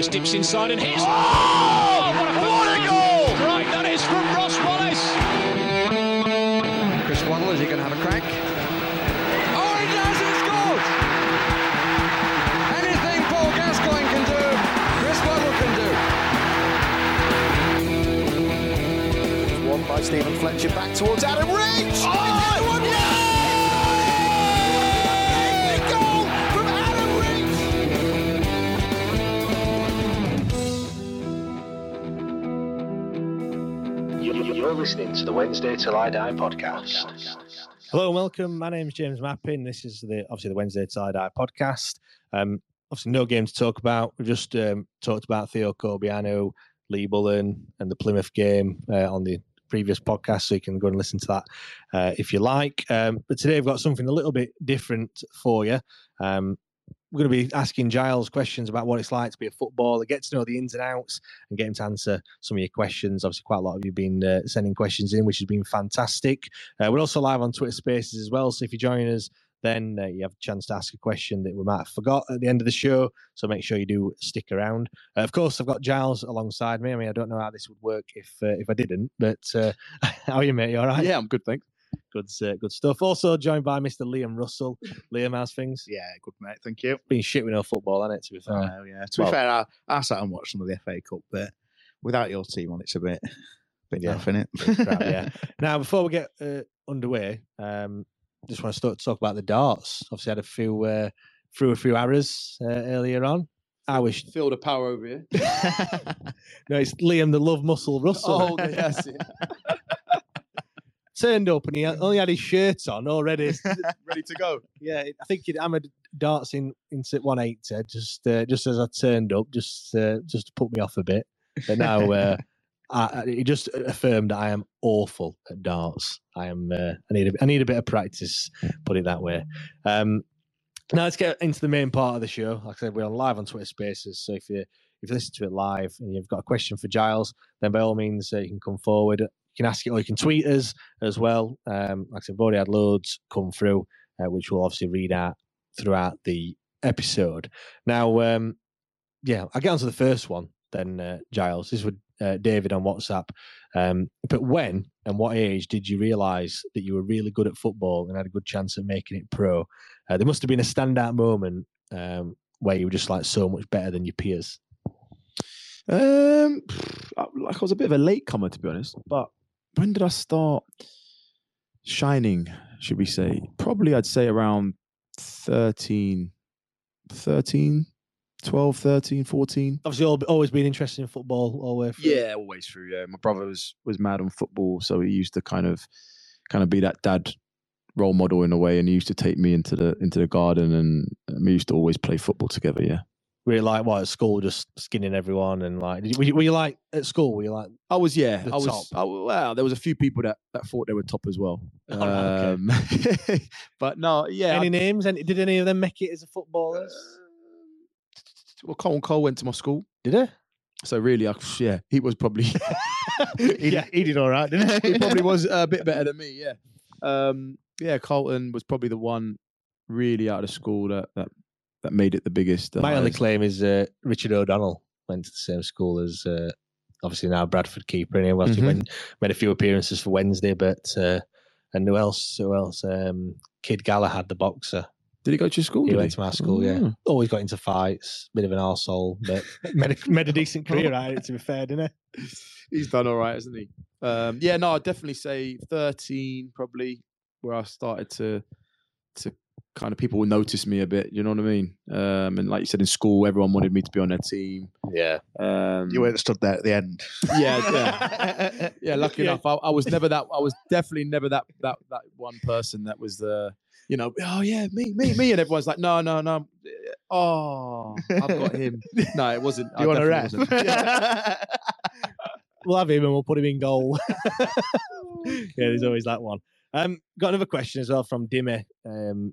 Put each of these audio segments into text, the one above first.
Wallace dips inside and hits. Oh, what a, what a goal! Right, that is from Ross Wallace. Chris Waddle, is he going to have a crack? Oh, he does! He scores! Anything Paul Gascoigne can do, Chris Waddle can do. One by Stephen Fletcher back towards Adam Reach. Oh, You're listening to the Wednesday Till I Die podcast. Hello and welcome. My name's James Mappin. This is the obviously the Wednesday Till I Die podcast. Um, obviously, no game to talk about. We've just um, talked about Theo Corbeanu, Lee Bullen, and the Plymouth game uh, on the previous podcast, so you can go and listen to that uh, if you like. Um, but today, we've got something a little bit different for you. Um, we're going to be asking Giles questions about what it's like to be a footballer, get to know the ins and outs, and get him to answer some of your questions. Obviously, quite a lot of you have been uh, sending questions in, which has been fantastic. Uh, we're also live on Twitter Spaces as well, so if you join us, then uh, you have a chance to ask a question that we might have forgot at the end of the show. So make sure you do stick around. Uh, of course, I've got Giles alongside me. I mean, I don't know how this would work if uh, if I didn't, but uh, how are you, mate? You all right? Yeah, I'm good, thanks. Good, uh, good stuff. Also joined by Mr. Liam Russell. Liam, how's things? Yeah, good, mate. Thank you. Been shit with no football, hasn't it? To be fair. Oh, yeah. To Well- be fair, I, I sat and watched some of the FA Cup, but without your team on, it's a bit, bit Yeah. yeah. innit? crap, yeah. Now, before we get uh, underway, um, just want to start to talk about the darts. Obviously, I had a few uh, threw a few arrows uh, earlier on. I wish Feel the power over here. no, it's Liam the Love Muscle Russell. oh, yes. Turned up and he only had his shirt on already. Ready to go. yeah, I think he'd hammered darts in into 180 just uh, just as I turned up, just uh, just to put me off a bit. But now uh, I, it just affirmed that I am awful at darts. I am. Uh, I need a, I need a bit of practice. Put it that way. Um, now let's get into the main part of the show. Like I said, we're on live on Twitter Spaces. So if you if you listen to it live and you've got a question for Giles, then by all means uh, you can come forward. Can ask it, or you can tweet us as well. Um, like I said, we've already had loads come through, uh, which we'll obviously read out throughout the episode. Now, um, yeah, I'll get on to the first one then, uh, Giles. This is with uh, David on WhatsApp. Um, but when and what age did you realise that you were really good at football and had a good chance of making it pro? Uh, there must have been a standout moment um, where you were just like so much better than your peers. Um, like I was a bit of a late comer, to be honest. But when did I start shining, should we say? Probably I'd say around 13, 13, 12, 13, 14. Obviously, al- always been interested in football all the way through. Yeah, always through. Yeah, my brother was was mad on football, so he used to kind of kind of be that dad role model in a way, and he used to take me into the into the garden, and we used to always play football together. Yeah, Were you like what at school, just skinning everyone and like? Did you, were, you, were you like at school? Were you like? I was. Yeah, I was. I, well, there was a few people that that thought they were top as well. Oh, right, okay. Um, but no, yeah. any I- names? Any, did any of them make it as a footballers? well, Colin Cole went to my school, Did he? so really, I, yeah, he was probably. he, Yeah. he did all right, didn't he? he probably was a bit better than me. Yeah. Um, yeah, Colton was probably the one really out of school that that, that made it the biggest. My only claim is uh, Richard O'Donnell went to the same school as uh, obviously now Bradford keeper, and he obviously Mhm. went, made a few appearances for Wednesday. But uh, and who else? Who else? Um, Kid Galahad, the boxer. Did he go to your school? He did went to my school. Yeah, Oh. always got into fights. Bit of an arsehole, but made a, made a decent career out of it. To be fair, didn't he? He's done all right, hasn't he? Um, yeah, no, I'd definitely say 13 probably where I started to to kind of people would notice me a bit. You know what I mean? Um, and like you said, in school, everyone wanted me to be on their team. Yeah. Um, You weren't stood there at the end. yeah, yeah, yeah. Lucky enough, I, I was never that. I was definitely never that that that one person that was the. You know, oh yeah, me, me, me, and everyone's like, no, no, no. Oh, I've got him. No, it wasn't. Do you I want a rep? definitely wasn't. we'll have him and we'll put him in goal. yeah, there's always that one. Um, got another question as well from Dimmy. Um,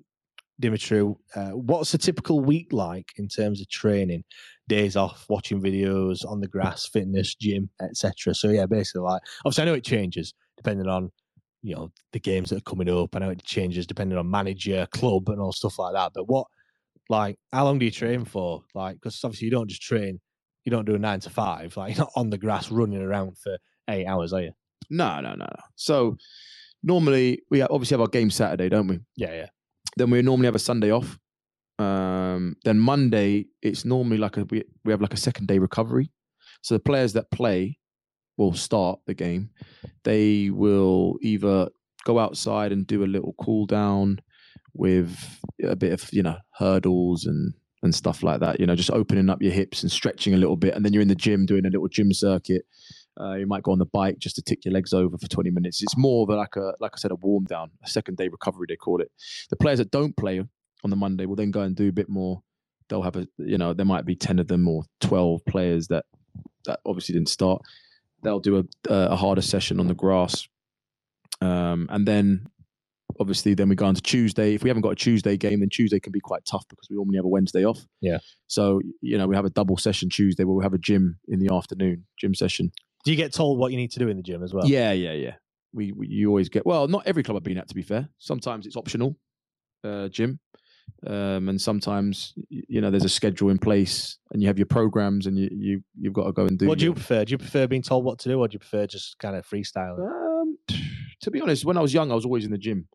Dimitru, uh, what's a typical week like in terms of training? Days off, watching videos on the grass, fitness, gym, etc. So yeah, basically, like obviously, I know it changes depending on you know the games that are coming up. I know it changes depending on manager, club, and all stuff like that. But what, like, how long do you train for? Like, because obviously you don't just train, you don't do a nine to five. Like, you're not on the grass running around for eight hours, are you? No, no, no, no. So normally we obviously have our game Saturday, don't we? Yeah, yeah. Then we normally have a Sunday off. Um, then Monday it's normally like a we, we have like a second day recovery. So the players that play will start the game. They will either go outside and do a little cool down with a bit of you know hurdles and and stuff like that. You know, just opening up your hips and stretching a little bit, and then you're in the gym doing a little gym circuit. Uh, you might go on the bike just to tick your legs over for 20 minutes. It's more of a, like a like I said, a warm down, a second day recovery they call it. The players that don't play on the Monday will then go and do a bit more. They'll have a you know there might be 10 of them or 12 players that that obviously didn't start. They'll do a a harder session on the grass, um, and then obviously then we go on to Tuesday. If we haven't got a Tuesday game, then Tuesday can be quite tough because we normally have a Wednesday off. Yeah. So you know we have a double session Tuesday where we have a gym in the afternoon, gym session. Do you get told what you need to do in the gym as well? Yeah, yeah, yeah. We, we you always get well. Not every club I've been at, to be fair. Sometimes it's optional, uh, gym, um, and sometimes you know there's a schedule in place, and you have your programs, and you you you've got to go and do. What do you prefer? Do you prefer being told what to do, or do you prefer just kind of freestyle? Um, to be honest, when I was young, I was always in the gym.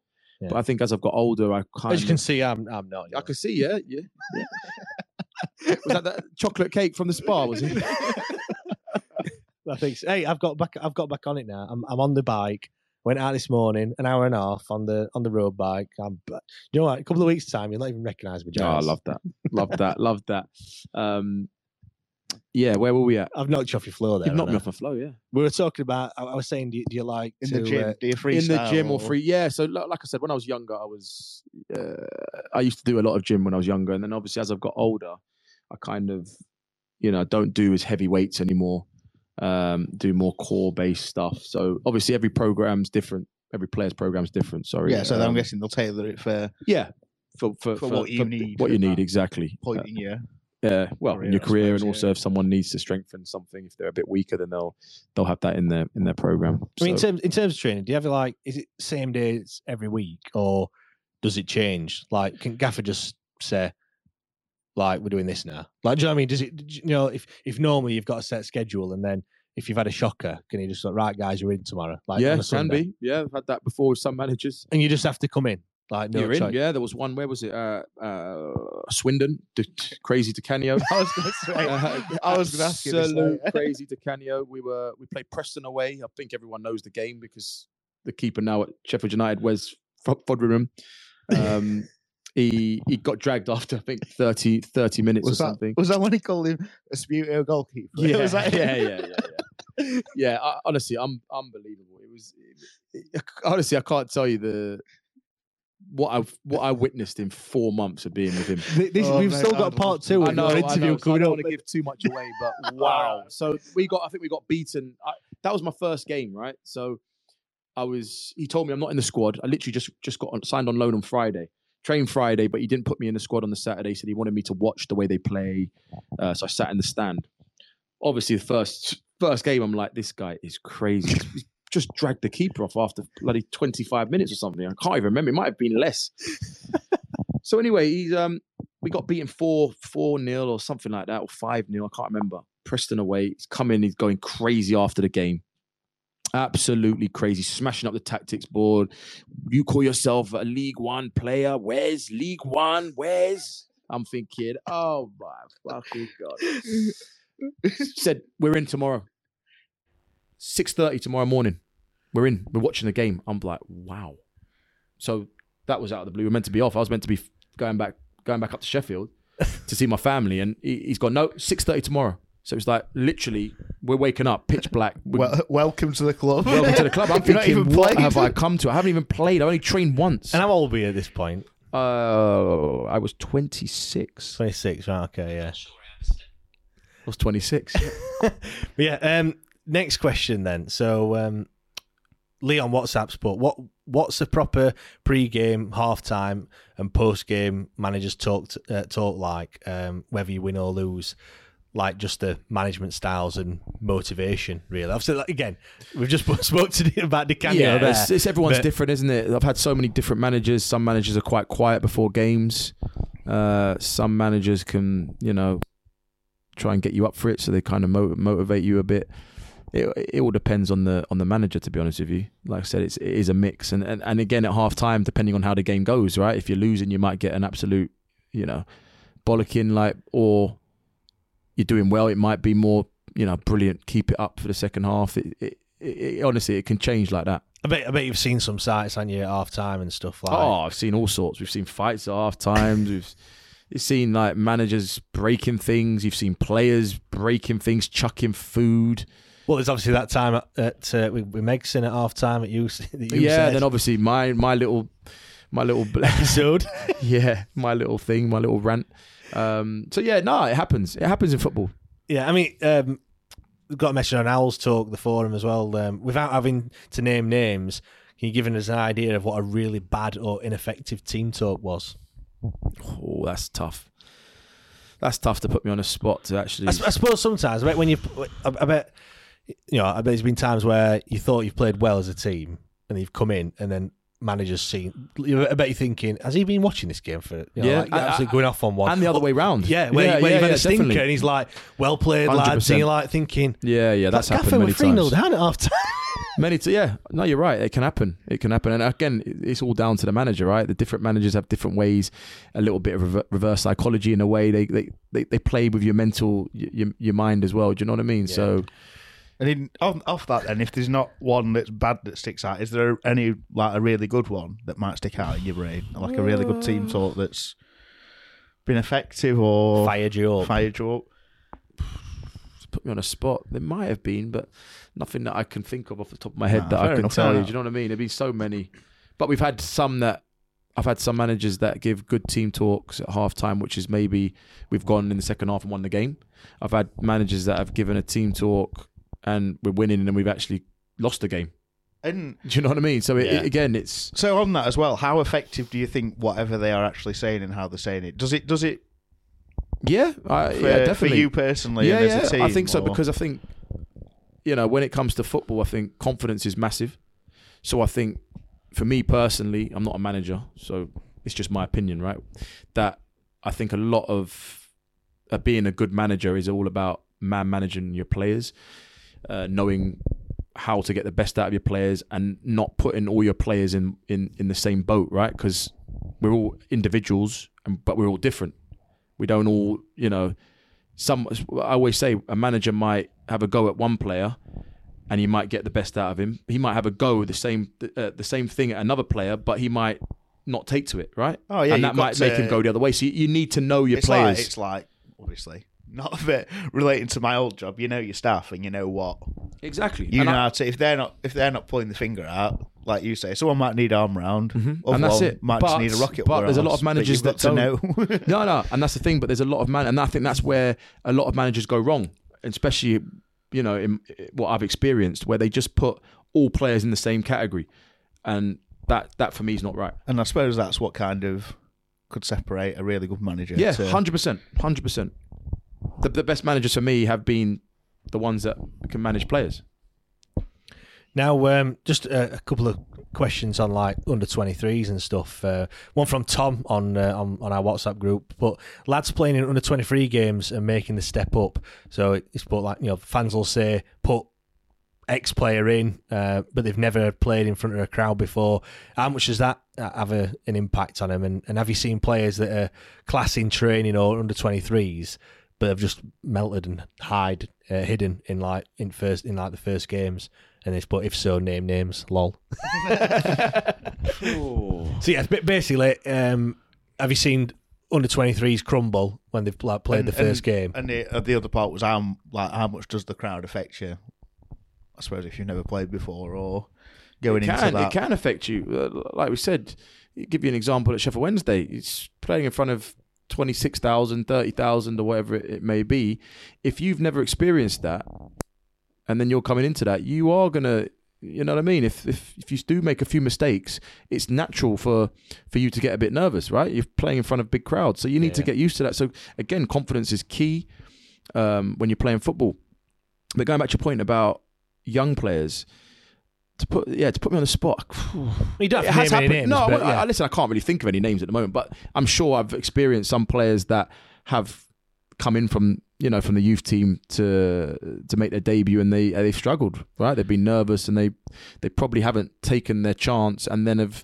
But I think as I've got older, I kind As you can see, I'm I'm not. I can see, yeah, yeah. yeah. was that that chocolate cake from the spa? Was it? I think. So. Hey, I've got back. I've got back on it now. I'm I'm on the bike. Went out this morning, an hour and a half on the on the road bike. I'm, but you know what? A couple of weeks time, you'll not even recognise me. Oh, I love that. Love that. Love that. Um, yeah, where were we at? I've knocked you off your floor there. You've knocked me off my flow, yeah. We were talking about. I, I was saying, do you, do you like In to, the gym, uh, do you freestyle? in the gym or free yeah so like i said when i was younger i was uh, i used to do a lot of gym when i was younger and then obviously as i've got older i kind of you know don't do as heavy weights anymore um do more core based stuff so obviously every program's different every player's program's different sorry Yeah, so then I'm um, guessing they'll tailor it for yeah for for, for what you need what you need exactly point Uh, in your yeah, well, career, in your career, suppose, and also yeah. if someone needs to strengthen something, if they're a bit weaker, then they'll they'll have that in their in their program. I mean, in terms in terms of training, do you have like is it same days every week or does it change? Like, can Gaffer just say, like, we're doing this now? Like, do you know what I mean? Does it? do You know, if if normally you've got a set schedule and then if you've had a shocker, can you just like, right, guys, you're in tomorrow? Like, yeah, can be. Yeah, I've had that before with some managers. and you just have to come in. Like, no You're in. choice. Yeah, there was one. Where was it? Uh, uh, Swindon, crazy Di Canio. I was going to say, I was going to ask you this. Absolute crazy Di Canio. We were we played Preston away. I think everyone knows the game because the keeper now at Sheffield United, Wes Fod- Foderingham. Um, he he got dragged after I think 30, 30 minutes Was or that, something. was that when he called him a Sputo goalkeeper? Yeah, Was that yeah, yeah, yeah, yeah. yeah, I, honestly, I'm unbelievable. It was it- it- honestly, I can't tell you the what I have what I witnessed in four months of being with him. This, Oh, we've mate, still I'd got part two I of know, your I interview know, so I don't want to give too much away, but wow. So we got, I think we got beaten. I, that was my first game, right? So I was. He told me I'm not in the squad. I literally just just got on, signed on loan on Friday. Trained Friday, but he didn't put me in the squad on the Saturday. Said he wanted me to watch the way they play. Uh, so I sat in the stand. Obviously, the first first game, I'm like, this guy is crazy. He's just dragged the keeper off after bloody 25 minutes or something. I can't even remember. It might have been less. so anyway, he's um we got beaten four four nil or something like that, or five nil. I can't remember. Preston away. He's coming. He's going crazy after the game. Absolutely crazy, smashing up the tactics board. You call yourself a League One player? Where's League One? Where's? I'm thinking, oh my fucking god. Said we're in tomorrow. Six thirty tomorrow morning. We're in. We're watching the game. I'm like, wow. So that was out of the blue. We're meant to be off. I was meant to be going back, going back up to Sheffield to see my family, and he, has gone no six thirty tomorrow. So it's like literally we're waking up pitch black. Well, welcome to the club. Welcome to the club. I'm thinking, what have I come to? I haven't even played. I only trained once. And how old were you at this point? Uh, I was 26. 26, right? Okay, yeah. I was 26. yeah. Um, next question then. So, um, Leon WhatsApp Sport. What what's the proper pre-game, half-time, and post-game managers talk uh, talk like? Um, whether you win or lose, like just the management styles and motivation. Really, obviously, like, again, we've just spoke to about Canio yeah, there. It's, it's everyone's but, different, isn't it? I've had so many different managers. Some managers are quite quiet before games. Uh, some managers can, you know, try and get you up for it, so they kind of motivate you a bit it, it all depends on the on the manager to be honest with you like i said it's it is a mix and, and and again at half time depending on how the game goes right if you're losing you might get an absolute you know bollocking like or you're doing well it might be more you know brilliant keep it up for the second half it, it, it honestly it can change like that I bet, I bet you've seen some sights on you at half time and stuff like. Oh, I've seen all sorts. We've seen fights at half times. We've seen like managers breaking things. You've seen players breaking things, chucking food. Well, there's obviously that time at, uh, with, with Megson at half time at you. Yeah, then obviously my my little my little episode. yeah, my little thing, my little rant. Um, so yeah, no, it happens. It happens in football. Yeah, I mean, um, we've got a message on Owls Talk, the forum as well. Um, without having to name names, can you give us an idea of what a really bad or ineffective team talk was? Oh, that's tough. That's tough to put me on a spot to actually. I, I suppose sometimes, I bet when you, I, I bet you know, I bet there's been times where you thought you've played well as a team, and you've come in, and then managers seen. I bet you're thinking, has he been watching this game for? You know, yeah, like, actually going off on one, and the other way round. Yeah, where, yeah, where yeah, you've had yeah, a stinker, definitely. and he's like, "Well played, 100%. lads." And you're like thinking, Yeah, yeah, that's "Gaffer, happened many 3 0 times. down at half time. Many, t- yeah. No, you're right. It can happen. It can happen. And again, it's all down to the manager, right? The different managers have different ways. A little bit of rever- reverse psychology in a way. They they they, they play with your mental, your your mind as well. Do you know what I mean? So. And in, off, off that, then, if there's not one that's bad that sticks out, is there any like a really good one that might stick out in your brain, like a really good team mm. talk that's been effective or Fired you up. Fired you up. put me on a spot. There might have been, but nothing that I can think of off the top of my head Nah, that I can enough, tell you. Do you know what I mean? There've been so many, but we've had some that I've had some managers that give good team talks at half time, which is maybe we've gone in the second half and won the game. I've had managers that have given a team talk and we're winning, and then we've actually lost the game. And Do you know what I mean? So it, Yeah. it- again, it's so on that as well, how effective do you think whatever they are actually saying and how they're saying it? Does it does it yeah, I, for, yeah, for definitely. you personally yeah, yeah, as a team? I think so or- because I think you know when it comes to football, I think confidence is massive. So I think for me personally, I'm not a manager, so it's just my opinion, right? That I think a lot of uh, being a good manager is all about man managing your players, uh, knowing how to get the best out of your players, and not putting all your players in in in the same boat, right? Because we're all individuals, and but we're all different. We don't all, you know, some. I always say a manager might have a go at one player, and he might get the best out of him. He might have a go the same uh, the same thing at another player, but he might not take to it, right? Oh, yeah, and that might make him go the other way. So you, you need to know your it's players. Like, it's like obviously not a bit relating to my old job. You know your staff and you know what exactly. you And know I- how to. If they're not if they're not pulling the finger out, like you say, someone might need arm round, Mm-hmm. and that's it. Might but, just need a rocket. but there's a lot of managers that don't. to know. no, no, and that's the thing. But there's a lot of man, and I think that's where a lot of managers go wrong, especially you know in what I've experienced, where they just put all players in the same category, and that that for me is not right. and I suppose that's what kind of could separate a really good manager. Yeah, hundred percent, hundred percent. The the best managers for me have been the ones that can manage players. Now, um, just a, a couple of questions on like under 23s and stuff. Uh, one from Tom on, uh, on on our WhatsApp group. But lads playing in under 23 games and making the step up. So it's put like you know fans will say put X player in, uh, but they've never played in front of a crowd before. How much does that have a, an impact on them? And, and have you seen players that are class in training or under 23s, but have just melted and hide uh, hidden in like in first in like the first games? And it's but if so, name names. Lol. so yeah, basically, um, have you seen under 23s crumble when they've like played and, the first and, game? And the, uh, the other part was how like how much does the crowd affect you? I suppose if you've never played before or going it can, into that. It can affect you. Uh, like we said, give you an example at Sheffield Wednesday. It's playing in front of 26,000, 30,000 or whatever it, it may be. If you've never experienced that and then you're coming into that, you are going to you know what I mean? If, if if you do make a few mistakes, it's natural for for you to get a bit nervous, right? You're playing in front of big crowds, so you need yeah. to get used to that. So again, confidence is key um, when you're playing football. But going back to your point about young players, to put yeah to put me on the spot. You don't have to name any names. No, but, yeah. I, listen, I can't really think of any names at the moment, but I'm sure I've experienced some players that have come in from you know from the youth team to to make their debut and they they've struggled right they've been nervous and they they probably haven't taken their chance and then have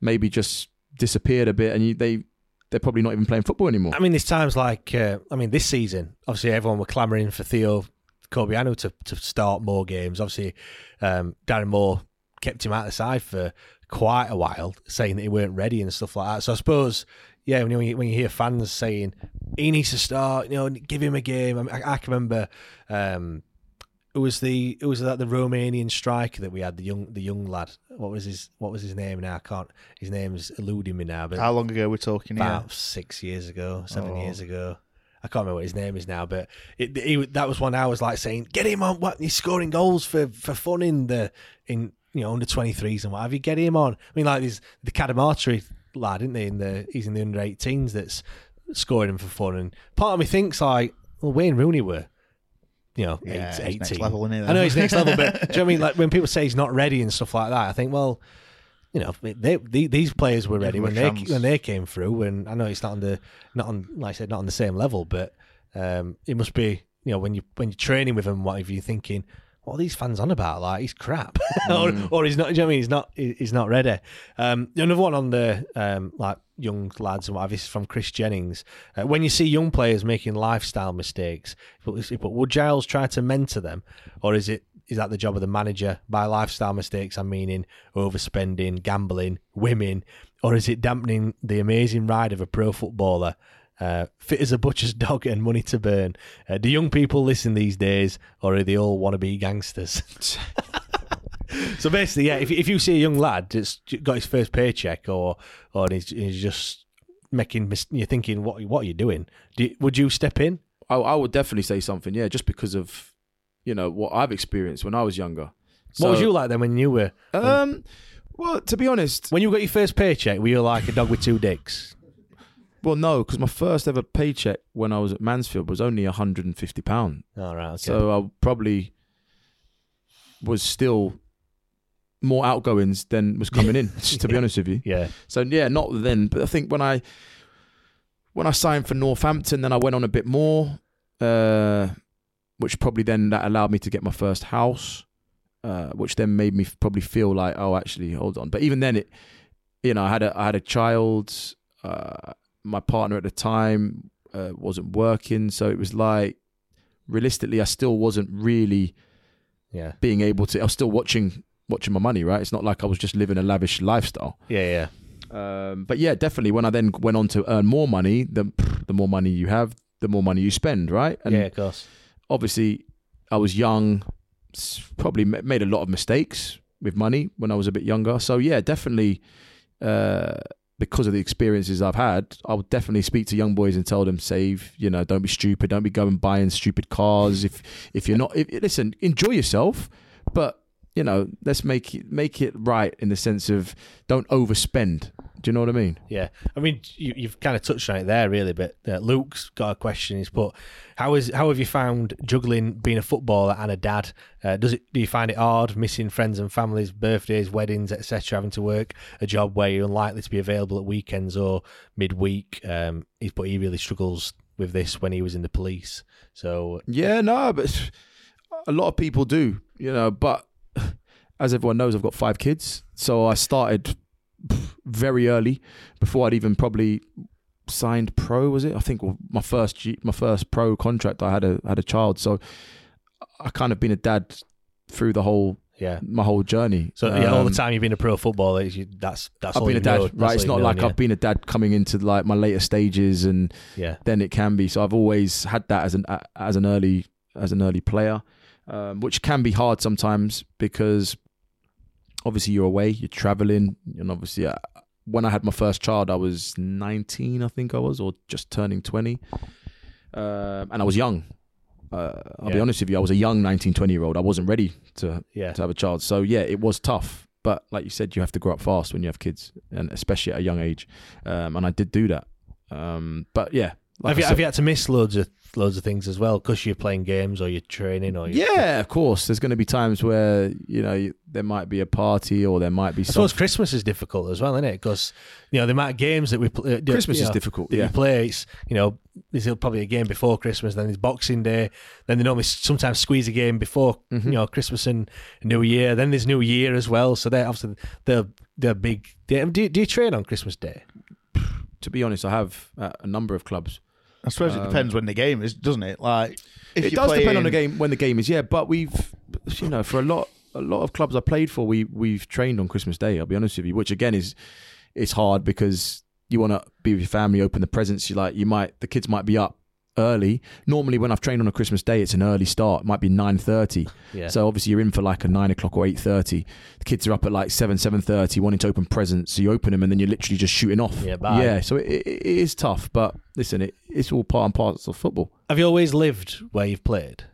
maybe just disappeared a bit and you, they they're probably not even playing football anymore. I mean, there's times like uh, I mean this season obviously everyone were clamouring for Theo Corbeanu to to start more games. Obviously, um, Darren Moore kept him out of the side for quite a while, saying that he weren't ready and stuff like that. So I suppose yeah, when you when you hear fans saying he needs to start, you know, give him a game. I, mean, I, I can remember um, it was the it was that the Romanian striker that we had, the young the young lad. What was his what was his name now? I can't. His name's eluding me now. But how long ago we're talking? About here? six years ago, seven oh. years ago. I can't remember what his name is now, but it, he, that was one I was like saying, get him on. What he's scoring goals for for fun in the in you know under twenty threes and what have you. Get him on. I mean, like these the Cadamarteri lad, isn't he? In the he's in the under 18s that's scoring him for fun. And part of me thinks like, well, Wayne Rooney were, you know, yeah, eight, 18. level, I know he's next level, but do you know what I mean? Like when people say he's not ready and stuff like that, I think, well, you know, they, they these players were ready when they when they came through. And I know it's not on the not on like I said not on the same level, but um, it must be you know when you when you're training with him, whatever you're thinking what are these fans on about? Like he's crap, mm. or, or he's not. You know I mean? He's not. He's not ready. Um, another one on the um, like young lads and what have you from Chris Jennings. Uh, when you see young players making lifestyle mistakes, but, but would Giles try to mentor them, or is it is that the job of the manager? By lifestyle mistakes, I'm meaning overspending, gambling, women, or is it dampening the amazing ride of a pro footballer? Uh, fit as a butcher's dog and money to burn. Uh, do young people listen these days, or are they all want to be gangsters? so basically, yeah, if if you see a young lad that's got his first paycheck, or or he's, he's just making, you're thinking, what what are you doing? Do you, would you step in? I, I would definitely say something, yeah, just because of you know what I've experienced when I was younger. So, what was you like then when you were? Um, well, to be honest, when you got your first paycheck, were you like a dog with two dicks? Well, no, because my first ever paycheck when I was at Mansfield was only hundred and fifty pound. All right. Okay. So I probably was still more outgoings than was coming in. to be honest with you. Yeah. So yeah, not then, but I think when I when I signed for Northampton, then I went on a bit more, uh, which probably then that allowed me to get my first house, uh, which then made me probably feel like, oh, actually, hold on. But even then, it, you know, I had a I had a child. Uh, my partner at the time uh, wasn't working, so it was like realistically, I still wasn't really yeah being able to. I was still watching watching my money. Right, it's not like I was just living a lavish lifestyle. Yeah, yeah. Um, but yeah, definitely. When I then went on to earn more money, the the more money you have, the more money you spend. Right? And yeah, of course. Obviously, I was young. Probably made a lot of mistakes with money when I was a bit younger. So yeah, definitely. Uh, because of the experiences I've had, I would definitely speak to young boys and tell them save. You know, don't be stupid. Don't be going buying stupid cars. If if you're not, if, listen, enjoy yourself, but you know, let's make it make it right in the sense of don't overspend. Do you know what I mean? Yeah, I mean you, you've kind of touched on it there, really. But uh, Luke's got a question. He's put, "How is how have you found juggling being a footballer and a dad? Uh, does it do you find it hard missing friends and families, birthdays, weddings, etc., having to work a job where you're unlikely to be available at weekends or midweek?" Um, he's but he really struggles with this when he was in the police. So Yeah, no, but a lot of people do, you know. But as everyone knows, I've got five kids, so I started very early before I'd even probably signed pro. Was it? I think my first G, my first pro contract. I had a had a child, so I kind of been a dad through the whole yeah my whole journey. So yeah, all the Um, time you've been a pro footballer, you, that's that's I've been a dad. That's right? It's not known, like yeah. I've been a dad coming into like my later stages, and Yeah. then it can be. So I've always had that as an as an early as an early player, um, which can be hard sometimes because obviously you're away, you're traveling, and obviously uh, when I had my first child, I was 19, I think I was, or just turning 20, um, and I was young. Uh, I'll be honest with you, I was a young 19, 20 year old. I wasn't ready to Yeah. to have a child. So yeah, it was tough. But like you said, you have to grow up fast when you have kids, and especially at a young age. Um, and I did do that. Um, but yeah, like have you said- have you had to miss loads of loads of things as well because you're playing games or you're training or you're, Yeah, of course. There's going to be times where you know you- there might be a party or there might be. I Some, suppose Christmas is difficult as well, isn't it? Because you know the amount of games that we play. Christmas you is difficult, That yeah. you play. It's you know there's probably a game before Christmas, then there's Boxing Day, then they normally sometimes squeeze a game before Mm-hmm. you know Christmas and New Year. Then there's New Year as well. So they're obviously they're they're big. Do you, do you train on Christmas Day? to be honest, I have at a number of clubs. I suppose it Um, depends when the game is, doesn't it? Like, if it you're does depend on the playing- game when the game is. Yeah, but we've you know for a lot a lot of clubs I played for, we we've trained on Christmas Day. I'll be honest with you, which again is it's hard because you want to be with your family, open the presents. You like you might the kids might be up early. Normally, when I've trained on a Christmas Day, it's an early start. It might be nine thirty. Yeah. So obviously you're in for like a nine o'clock or eight thirty. The kids are up at like seven seven thirty, wanting to open presents. So you open them and then you're literally just shooting off. Yeah, bye. Yeah. So it, it, it is tough, but listen, it, it's all part and parcel of football. Have you always lived where you've played?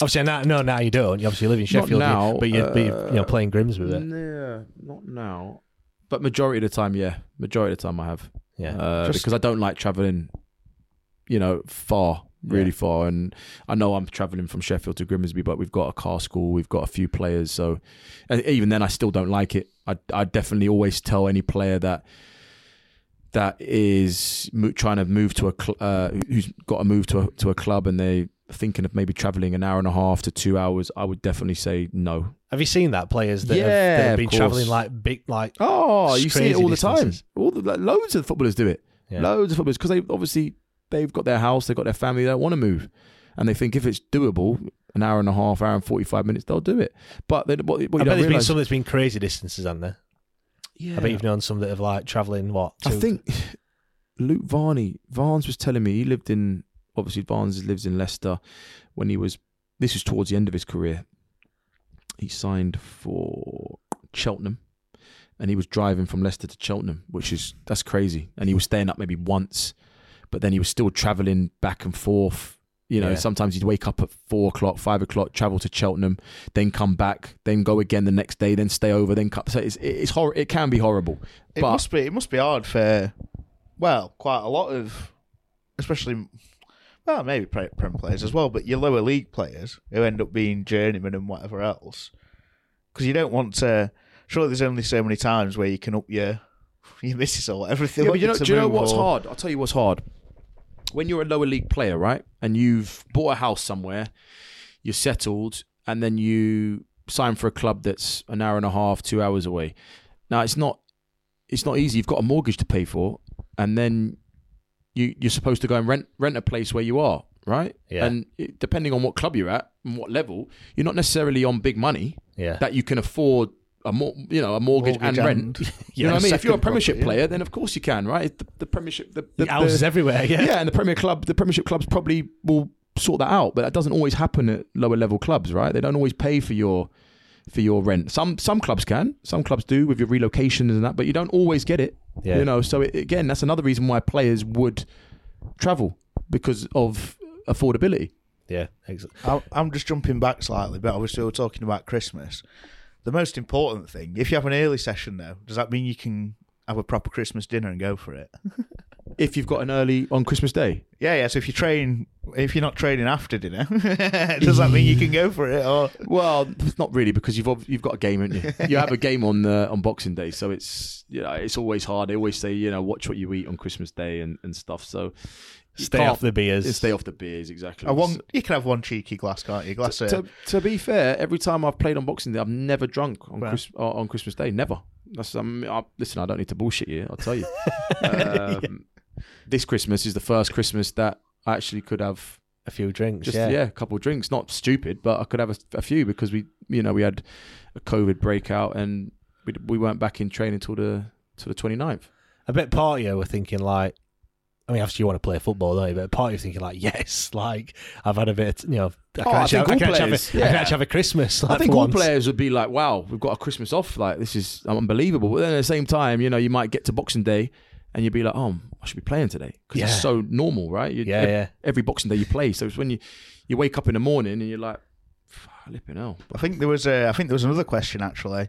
Obviously, now, no, now you don't. You obviously live in Not Sheffield, now, but you, but you, you know, uh, playing Grimsby. There. Yeah, not now. But majority of the time, yeah. Majority of the time I have. Yeah. Uh, Just- because I don't like travelling, you know, far, really Yeah. far. And I know I'm travelling from Sheffield to Grimsby, but we've got a car school, we've got a few players. So even then, I still don't like it. I, I definitely always tell any player that that is mo- trying to move to a cl- uh, who's got to move to a, to a club and they thinking of maybe travelling an hour and a half to two hours. I would definitely say no. Have you seen that players that, have, that have been traveling like big, like Oh, you see it all the time. All the, like, loads of footballers do it. Yeah. Loads of footballers because they obviously they've got their house, they've got their family, they don't want to move, and they think if it's doable, an hour and a half, hour and forty five minutes, they'll do it. But they, what, what you I bet there's been some that's been crazy distances, haven't there? yeah, I bet you've known some that have like traveling what? I think Luke Varney, Varnes was telling me he lived in obviously Varnes lives in Leicester when he was this was towards the end of his career. He signed for Cheltenham and he was driving from Leicester to Cheltenham, which is that's crazy. And he was staying up maybe once, but then he was still travelling back and forth. You know, Yeah. sometimes he'd wake up at four o'clock, five o'clock, travel to Cheltenham, then come back, then go again the next day, then stay over, then come. So it's it's hor- It can be horrible. It but must be. It must be hard for, well, quite a lot of, especially, well, maybe prem players as well, but your lower league players who end up being journeymen and whatever else, because you don't want to. Surely, there's only so many times where you can up your your missus or whatever. Yeah, but you know, do you know what's or- hard? I'll tell you what's hard. When you're a lower league player, right, and you've bought a house somewhere, you're settled, and then you sign for a club that's an hour and a half, two hours away. Now it's not, it's not easy. You've got a mortgage to pay for, and then you you're supposed to go and rent rent a place where you are, right? Yeah. And it, depending on what club you're at and what level, you're not necessarily on big money Yeah. that you can afford a more, you know, a mortgage, Mortgage and rent. and- you know what I mean? If you're a Premiership property, yeah. player, then of course you can, right? The, the Premiership, the, the, The houses the- everywhere, yeah. yeah, and the Premier Club, the Premiership clubs probably will sort that out, but that doesn't always happen at lower level clubs, right? They don't always pay for your for your rent. Some some clubs can, some clubs do with your relocations and that, but you don't always get it. Yeah. You know, so it, again, that's another reason why players would travel because of affordability. Yeah, exactly. I- I'm just jumping back slightly, but obviously we're talking about Christmas. The most important thing, if you have an early session now, does that mean you can have a proper Christmas dinner and go for it. If you've got an early on Christmas Day, Yeah, yeah. So if you train, if you're not training after dinner, does that mean you can go for it? Or well, not really because you've you've got a game, haven't you? You have a game on uh, on Boxing Day, so it's you know it's always hard. They always say you know watch what you eat on Christmas Day and, and stuff. So Stay off the beers. Stay off the beers, exactly. a one, you can have one cheeky glass, can't you? Glass. to, to, to be fair, every time I've played on Boxing Day, I've never drunk on Right. Chris, uh, on Christmas Day. Never. That's um, I, listen. I don't need to bullshit you. I'll tell you. um, This Christmas is the first Christmas that I actually could have a few drinks. just yeah. yeah, a couple of drinks. Not stupid, but I could have a, a few because we, you know, we had a COVID breakout and we we weren't back in training till the till the 29th. I bet part of you were thinking like, I mean, obviously you want to play football, don't you? But part of you thinking like, yes, like I've had a bit, you know, I can, Oh, I actually, think I all can, actually, have, players, a, I can actually have a Christmas. Like, I think all once. players would be like, "Wow, we've got a Christmas off. Like this is unbelievable." But then at the same time, you know, you might get to Boxing Day and you'd be like, "Oh, I should be playing today," because Yeah. it's so normal, right? You, Yeah, ev- yeah. Every Boxing Day you play, so it's when you you wake up in the morning and you're like, "Flipping hell." I think there was a, I think there was another question actually.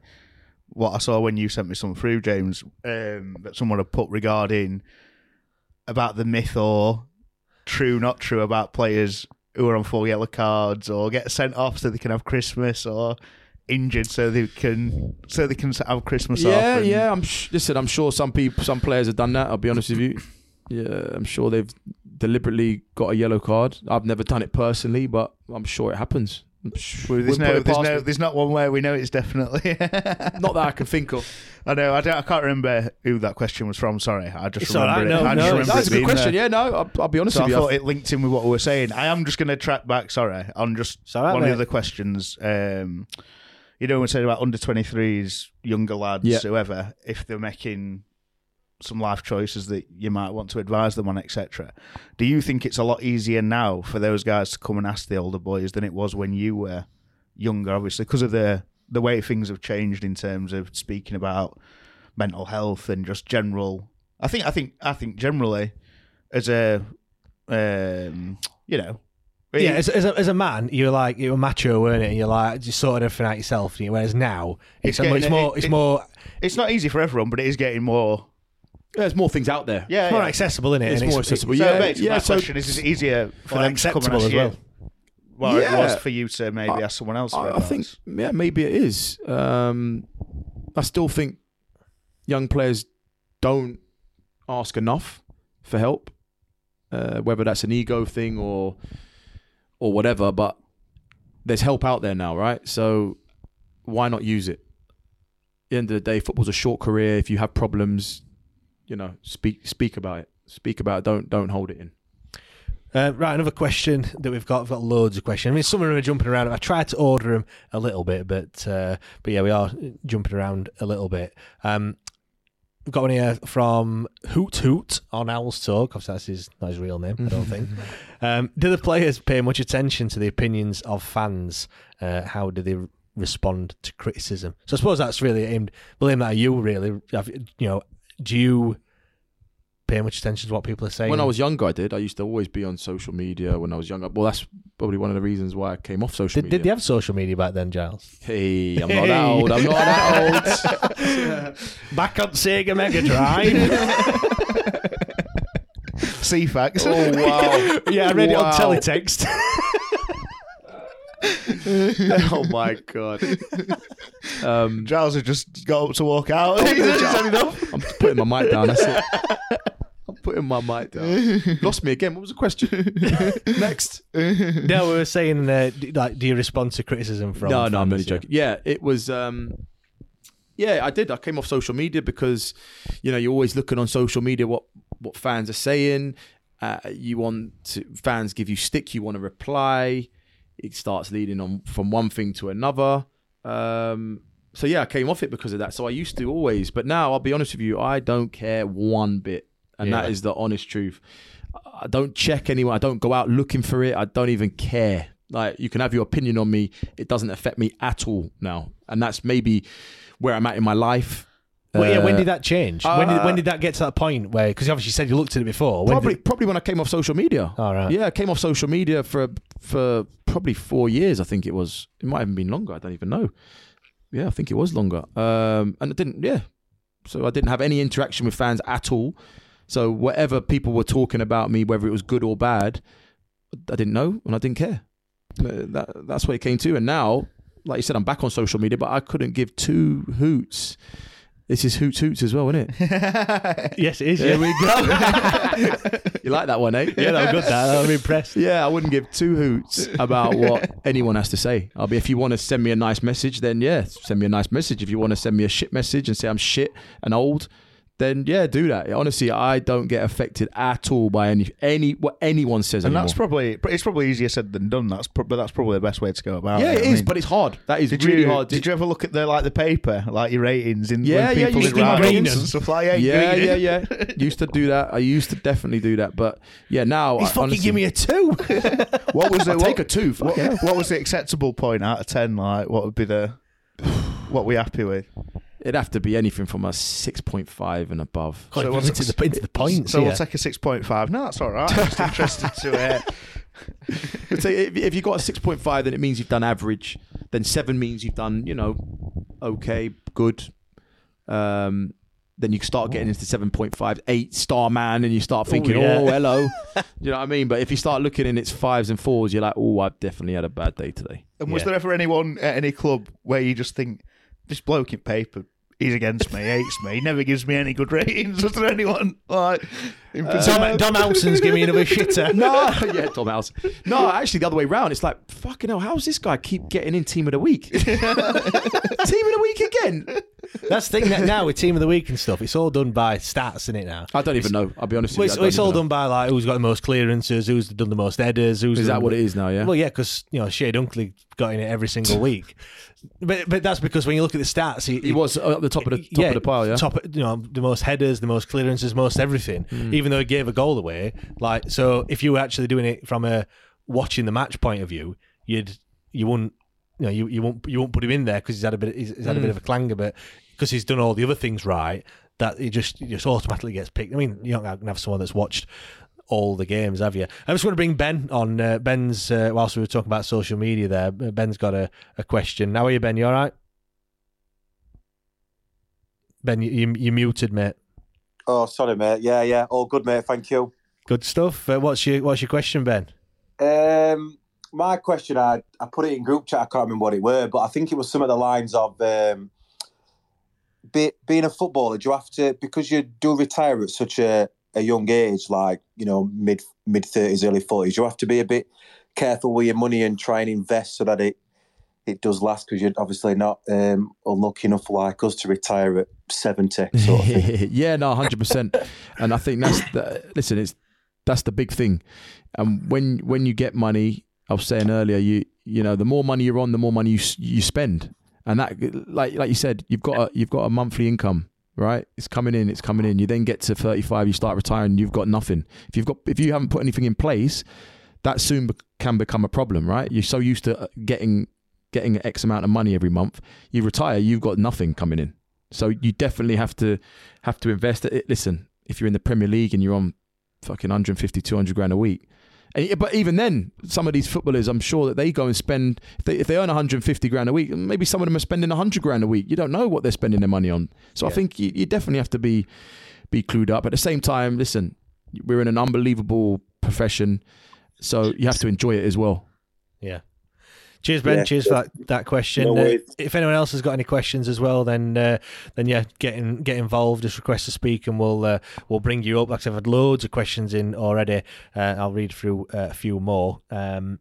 What I saw when you sent me some through, James, um, that someone had put regarding about the myth or true, not true about players who are on four yellow cards or get sent off so they can have Christmas or injured so they can so they can have Christmas off. Yeah, yeah. I'm sh- listen. I'm sure some people, some players have done that. I'll be honest with you. Yeah, I'm sure they've deliberately got a yellow card. I've never done it personally, but I'm sure it happens. Well, there's no, there's no, me. there's not one where we know it's definitely. Not that I can think of. I know. I don't. I can't remember who that question was from. Sorry, I just It's remember right, it. no, I no, just remember That's it a good question. there. Yeah, no, I'll, I'll be honest So I with you. thought it linked in with what we were saying. I am just going to track back. Sorry, on just right, one of the other questions. Um, you know, when we said about under twenty threes, younger lads, Yeah. whoever, if they're making some life choices that you might want to advise them on, etc. Do you think it's a lot easier now for those guys to come and ask the older boys than it was when you were younger? Obviously, because of the the way things have changed in terms of speaking about mental health and just general. I think. I think. I think generally, as a, um, you know, Yeah, as, as, a, as a man, you're like you were macho, weren't it? And you're like just sorted everything out yourself. Whereas now, it's, It's a- it's more, it- it's it- more, it's not easy for everyone, but it is getting more. There's more things out there. Yeah, it's more yeah. accessible, isn't it? It's And more accessible. So yeah, basically, yeah. my So question is: Is it easier for Well, them to come and acceptable ask as you? well. Well, it was Yeah. for you to maybe I- ask someone else. For I, I think, yeah, maybe it is. Um, I still think young players don't ask enough for help, uh, whether that's an ego thing or or whatever. But there's help out there now, right? So why not use it? At the end of the day, football's a short career. If you have problems, you know, speak speak about it. Speak about it. Don't don't hold it in. Uh, right, another question that we've got. We've got loads of questions. I mean, some of them are jumping around. I tried to order them a little bit, but uh, but yeah, we are jumping around a little bit. Um, we've got one here from Hoot Hoot on Owls Talk. Obviously, that's his, not his real name, I don't think. Um, do the players pay much attention to the opinions of fans? Uh, how do they respond to criticism? So I suppose that's really aimed. We'll that at you, really. Have- You know, do you pay much attention to what people are saying? When I was younger, I did. I used to always be on social media when I was younger. Well, that's probably one of the reasons why I came off social Did, media. did they have social media back then, Giles? Hey, I'm not that old. I'm not that old. Back on Sega Mega Drive. Ceefax. oh wow! yeah, I read it on teletext. oh my god. Um, Giles had just got up to walk out. I'm putting my mic down. I'm putting my mic down. Lost me again. What was the question? Next. no, we were saying, uh, d- like, do you respond to criticism from? no, no, I'm fans? Yeah. joking. Yeah, it was. Um, yeah, I did. I came off social media because, you know, you're always looking on social media what what fans are saying. Uh, you want to, fans give you stick. You want to reply. It starts leading on from one thing to another. Um, so yeah, I came off it because of that. So I used to always, but now I'll be honest with you, I don't care one bit, and Yeah. that is the honest truth. I don't check anyone. I don't go out looking for it. I don't even care. Like you can have your opinion on me. It doesn't affect me at all now, and that's maybe where I'm at in my life. Well, yeah, when Uh, did that change? when, did, uh, when did that get to that point where? Because you obviously you said you looked at it before. When Probably, did- probably when I came off social media. All right. Yeah, I came off social media for for probably four years. I think it was. It might have been longer. I don't even know. Yeah, I think it was longer. Um, and it didn't. Yeah, So I didn't have any interaction with fans at all. So whatever people were talking about me, whether it was good or bad, I didn't know and I didn't care. Uh, That, that's what it came to. And now, like you said, I'm back on social media, but I couldn't give two hoots. This is hoots hoots as well, isn't it? yes, it is. Here Yeah, we go. you like that one, eh? yeah, no, good. That I'm impressed. Yeah, I wouldn't give two hoots about what anyone has to say. I'll be if you want to send me a nice message, then yeah, send me a nice message. If you want to send me a shit message and say I'm shit and old, then yeah, do that. Honestly, I don't get affected at all by any any what anyone says And anymore. that's probably it's probably easier said than done. That's pro- but that's probably the best way to go about yeah, it. it I mean, but it's hard. That is did really you, hard. Did you ever look at the like the paper, like your ratings in Yeah, when yeah, people did ratings and stuff like yeah, yeah, yeah, yeah. Used to do that. I used to definitely do that, but yeah, now He's I, fucking honestly, give me a two. What was it? What, take a two. What, yeah. what was the acceptable point out of ten? Like, what would be the what we happy with? It'd have to be anything from a six point five and above. God, So so what's- into the into the points. So here. we'll take a six point five. No, that's all right. I'm just interested to uh, I'd if, if you got a six point five, then it means you've done average. Then seven means you've done, you know, okay, good. Um, then you start getting into seven point five, eight star man, and you start thinking, oh, yeah. hello. you know what I mean? But if you start looking in its fives and fours, you're like, oh, I've definitely had a bad day today. And was Yeah. there ever anyone at any club where you just think this bloke in paper, he's against me, hates me, he never gives me any good ratings? Was there anyone like? In Don, Don Alson's give me another shitter. No, yeah, Tom House. No, actually, the other way round. It's like, fucking hell, how's this guy keep getting in team of the week? team of the week again? That's the thing that now with team of the week and stuff. It's all done by stats, isn't it now? I don't even know. I'll be honest Well, with it's, you. I don't it's all even know. done by like who's got the most clearances, who's done the most headers, who's Is that done- what it is now, yeah? Well, yeah, because you know Chey Dunkley got in it every single week, but but that's because when you look at the stats, he, He was at the top of the top of the pile, yeah. top you know the most headers, the most clearances, most everything. Hmm. Even though he gave a goal away, like so, if you were actually doing it from a watching the match point of view, you'd you wouldn't you know you you won't you won't put him in there because he's had a bit he's, he's had a Hmm. bit of a clanger, but because he's done all the other things right, that he just he just automatically gets picked. I mean, you're not gonna have someone that's watched all the games, have you? I just want to bring Ben on. Uh, Ben's uh, whilst we were talking about social media, there, uh, Ben's got a, a question. How are you, Ben? You all right? Ben, you, you, you muted, mate. Oh, sorry, mate. Yeah, yeah, all good, mate. Thank you. Good stuff. Uh, what's your What's your question, Ben? Um, my question, I I put it in group chat. I can't remember what it were, but I think it was some of the lines of um, be, being a footballer. Do you have to because you do retire at such a, a young age, like you know mid mid thirties, early forties? You have to be a bit careful with your money and try and invest so that it it does last because you're obviously not um, unlucky enough like us to retire at seventy. Sort of thing. yeah, no, hundred percent. And I think that's the listen. It's that's the big thing. And when when you get money, I was saying earlier, you you know, the more money you're on, the more money you you spend. And that, like like you said, you've got a, you've got a monthly income, right? It's coming in, it's coming in. You then get to 35, you start retiring, you've got nothing. If you've got if you haven't put anything in place, that soon can become a problem, right? You're so used to uh, getting getting X amount of money every month. You retire, you've got nothing coming in. So you definitely have to have to invest. Listen, if you're in the Premier League and you're on fucking 150, 200 grand a week, and, but even then, some of these footballers, I'm sure that they go and spend if they, if they earn 150 grand a week, maybe some of them are spending 100 grand a week. You don't know what they're spending their money on. So I think you, you definitely have to be be clued up. At the same time, listen, we're in an unbelievable profession, so you have to enjoy it as well. Cheers, Ben. Yeah. Cheers for that, that question. No Uh, if anyone else has got any questions as well, then uh, then yeah, get in, get involved. Just request to speak, and we'll uh, we'll bring you up. Like I've had loads of questions in already. Uh, I'll read through uh, a few more. Um,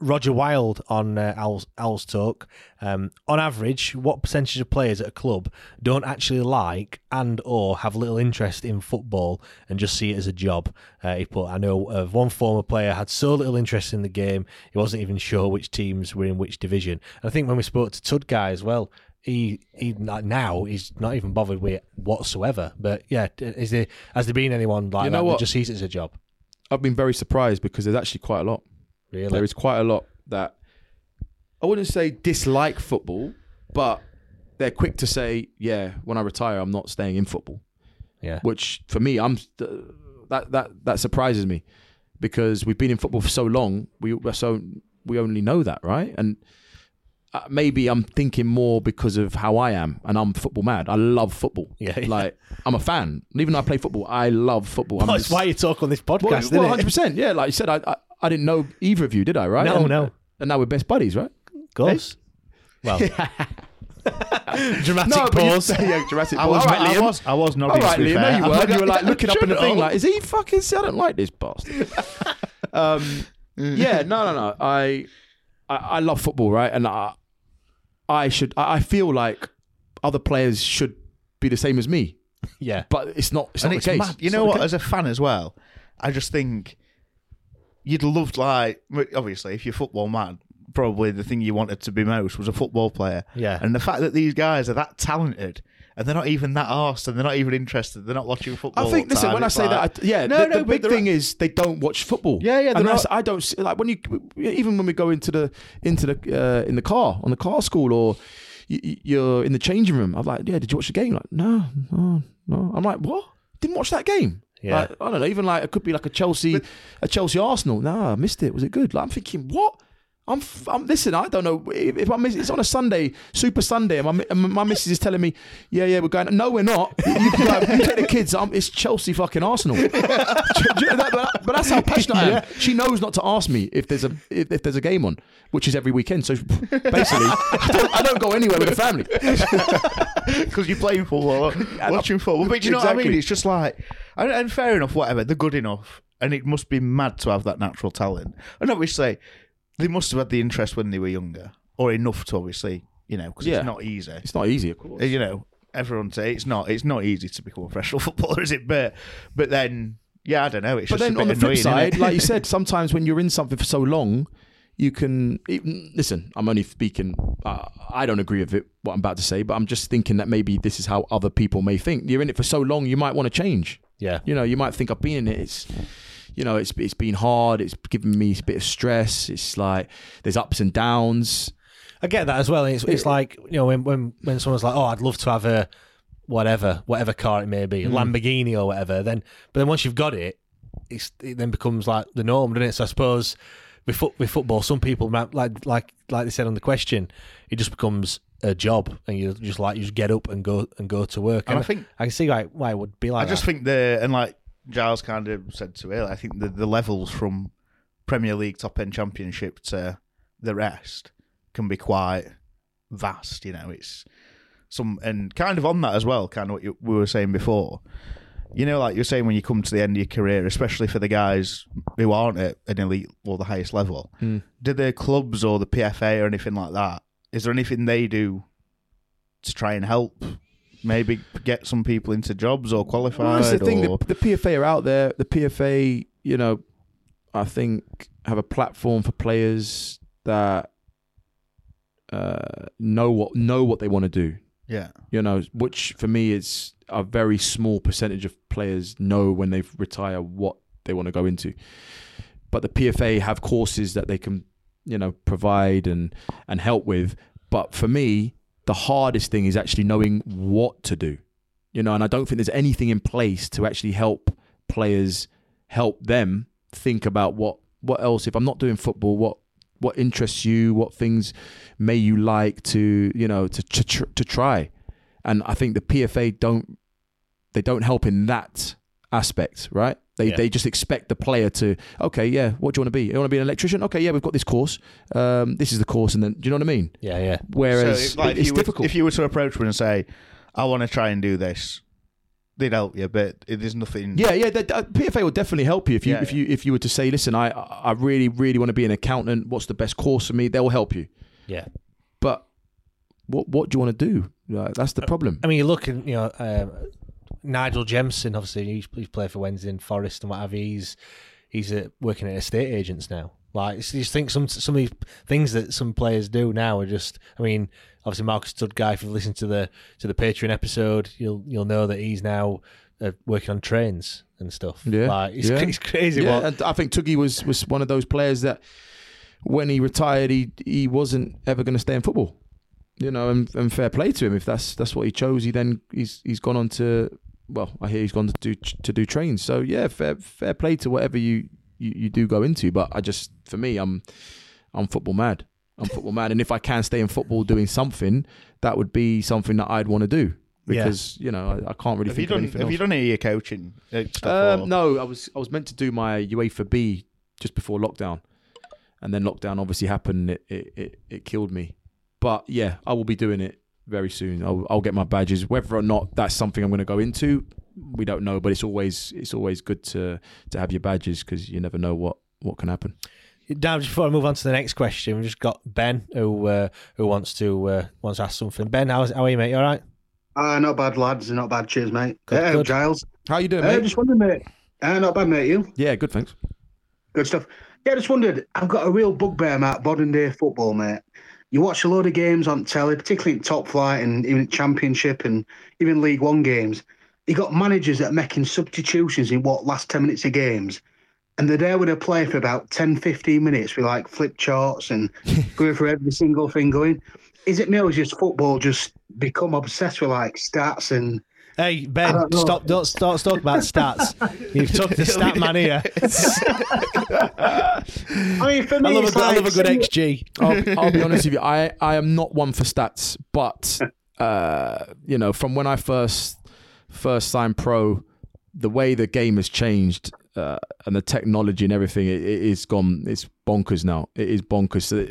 Roger Wild on uh, Owls, Owls Talk. Um, on average, what percentage of players at a club don't actually like and or have little interest in football and just see it as a job? Uh, he put, I know of one former player had so little interest in the game, he wasn't even sure which teams were in which division. And I think when we spoke to Tudgay as well, he he now he's not even bothered with it whatsoever. But yeah, is there has there been anyone like You know that, that what? just sees it as a job? I've been very surprised because there's actually quite a lot. Really? There is quite a lot that I wouldn't say dislike football, but they're quick to say, "Yeah, when I retire, I'm not staying in football." Yeah. Which for me, I'm that that that surprises me because we've been in football for so long. We so we only know that, right? And uh, maybe I'm thinking more because of how I am, and I'm football mad. I love football. Yeah, yeah. like I'm a fan. Even though I play football, I love football. I'm That's just- why you talk on this podcast, well, isn't well, it? 100. percent Yeah, like you said, I, I I didn't know either of you, did I? Right? No, and, no. And now we're best buddies, right? Of course. Well, dramatic No, but you- pause. yeah, dramatic I pause. was, All right, I was, I was All nodding. right, Liam. fair. No, you were. not You were like looking up in the thing, like, is he fucking? See, I don't like this bastard. um, yeah, no, no, no. I, I, I love football, right? And I, I should. I I feel like other players should be the same as me, yeah. but it's not. It's and not it's the case. mad. You It's know what? As a fan as well, I just think you'd loved like obviously if you're football mad, probably the thing you wanted to be most was a football player. Yeah. And the fact that these guys are that talented and they're not even that arsed and they're not even interested, they're not watching football. I think. Listen, time, when I say like- that, I, yeah, No, the, no, the big thing is they don't watch football. Yeah, yeah, And they're not- I don't see, like when you even when we go into the into the uh, in the car on the car school or you, you're in the changing room. I'm like, yeah, did you watch the game? Like, no, no, no. I'm like, what? Didn't watch that game. Yeah. Like, I don't know. Even like it could be like a Chelsea, a Chelsea Arsenal. No, I missed it. Was it good? Like, I'm thinking, what? I'm, f- I'm listen. I don't know if, I miss. It's on a Sunday, Super Sunday, and my my missus is telling me, yeah, yeah, we're going. No, we're not. You, you, like, you take the kids. Um, it's Chelsea fucking Arsenal. Do do that? but, but that's how passionate I am. She knows not to ask me if there's a if, if there's a game on, which is every weekend. So basically, I don't, I don't go anywhere with the family. because you're playing football, watching football. But you know what I mean? It's just like, and, and fair enough, whatever. They're good enough, and it must be mad to have that natural talent. And obviously, they must have had the interest when they were younger, or enough to obviously, you know, because Yeah. it's not easy. It's not easy, of course. You know, everyone say it's not. It's not easy to become a professional footballer, is it? But but then, yeah, I don't know. It's But just then a on bit the flip annoying, innit? side, like you said, sometimes when you're in something for so long, you can even, listen. I'm only speaking. Uh, I don't agree with it what I'm about to say, but I'm just thinking that maybe this is how other people may think. You're in it for so long, you might want to change. Yeah. You know, you might think I've been in it. It's you know, it's it's been hard. It's given me a bit of stress. It's like there's ups and downs. I get that as well. It's, it's like you know when when when someone's like, "Oh, I'd love to have a whatever, whatever car it may be, a Mm. Lamborghini or whatever." Then, but then once you've got it, it's it then becomes like the norm, doesn't it? So I suppose with foot, with football, some people might- like like like they said on the question, it just becomes a job, and you just like you just get up and go and go to work. And I think- I can see like why it would be like. I just that. think the and like Giles kind of said to it, I think the the levels from Premier League top end Championship to the rest can be quite vast. You know, it's some and kind of on that as well. Kind of what you, we were saying before. You know, like you're saying when you come to the end of your career, especially for the guys who aren't at an elite or the highest level, Hmm. do the clubs or the PFA or anything like that? Is there anything they do to try and help? Maybe get some people into jobs or qualified. Well, that's the thing. or- The, the PFA are out there. The PFA, you know, I think have a platform for players that uh, know what know what they want to do. Yeah. You know, which for me is a very small percentage of players know when they retire what they want to go into. But the PFA have courses that they can, you know, provide and and help with. But for me, the hardest thing is actually knowing what to do. You know, and I don't think there's anything in place to actually help players help them think about what what else if I'm not doing football, what what interests you, what things may you like to, you know, to to, to try. And I think the PFA don't they don't help in that aspect, right? They Yeah. they just expect the player to, okay, yeah, what do you want to be? You want to be an electrician? Okay, yeah, we've got this course. Um, this is the course, and then do you know what I mean? Yeah, yeah. Whereas So, like, if it's you were, difficult. If you were to approach one and say, "I want to try and do this," they'd help you, but there's nothing. Yeah, yeah. The, uh, PFA will definitely help you if you Yeah, if you if you were to say, listen, I I really really want to be an accountant. What's the best course for me? They'll help you. Yeah. But what what do you want to do? Like, that's the problem. I mean, you look at you know um, Nigel Jemson. Obviously, he's, he's played for Wednesday and Forest and what have you. He's he's uh, working at estate agents now. Like, you just think some some of these things that some players do now are just. I mean, obviously Marcus Tudgay. If you've listened to the to the Patreon episode, you'll you'll know that he's now uh, working on trains and stuff. Yeah, like it's, yeah. it's crazy. Yeah, what, and I think Tudgay was was one of those players that when he retired, he he wasn't ever going to stay in football. You know, and, and fair play to him if that's that's what he chose. He then he's he's gone on to well, I hear he's gone to do to do trains. So yeah, fair fair play to whatever you you, you do go into. But I just for me, I'm I'm football mad. I'm football man, and if I can stay in football doing something, that would be something that I'd want to do because you know I, I can't really Have think you of done? Have else. you done any of your coaching? Um, no, I was I was meant to do my UEFA B just before lockdown, and then lockdown obviously happened. It it, it, it killed me. But yeah, I will be doing it very soon. I'll, I'll get my badges. Whether or not that's something I'm going to go into, we don't know. But it's always it's always good to to have your badges because you never know what what can happen. Now, before I move on to the next question, we've just got Ben who uh, who wants to uh, wants to ask something. Ben, how's, how are you, mate? You all right? Uh, not bad, lads. Not bad. Cheers, mate. Good, uh, good. Giles. How you doing, Uh, mate? just wondering, mate. Uh, not bad, mate. You? Yeah, good. Thanks. Good stuff. Yeah, just wondered. I've got a real bugbear about modern day football, mate. You watch a load of games on telly, particularly in top flight and even Championship and even League One games. You got managers that are making substitutions in what last ten minutes of games, and they're there with a player for about 10, 15 minutes with like flip charts and going for every single thing. Going, is it me or is just football just become obsessed with like stats and Hey Ben, don't stop! Don't start talking about stats. You've took the stat man here. I mean, for me, I love a it's good, I love a good XG. I'll, I'll be honest with you. I, I am not one for stats, but uh, you know, from when I first first signed pro, the way the game has changed uh, and the technology and everything, it, it is gone. It's bonkers now. It is bonkers. So,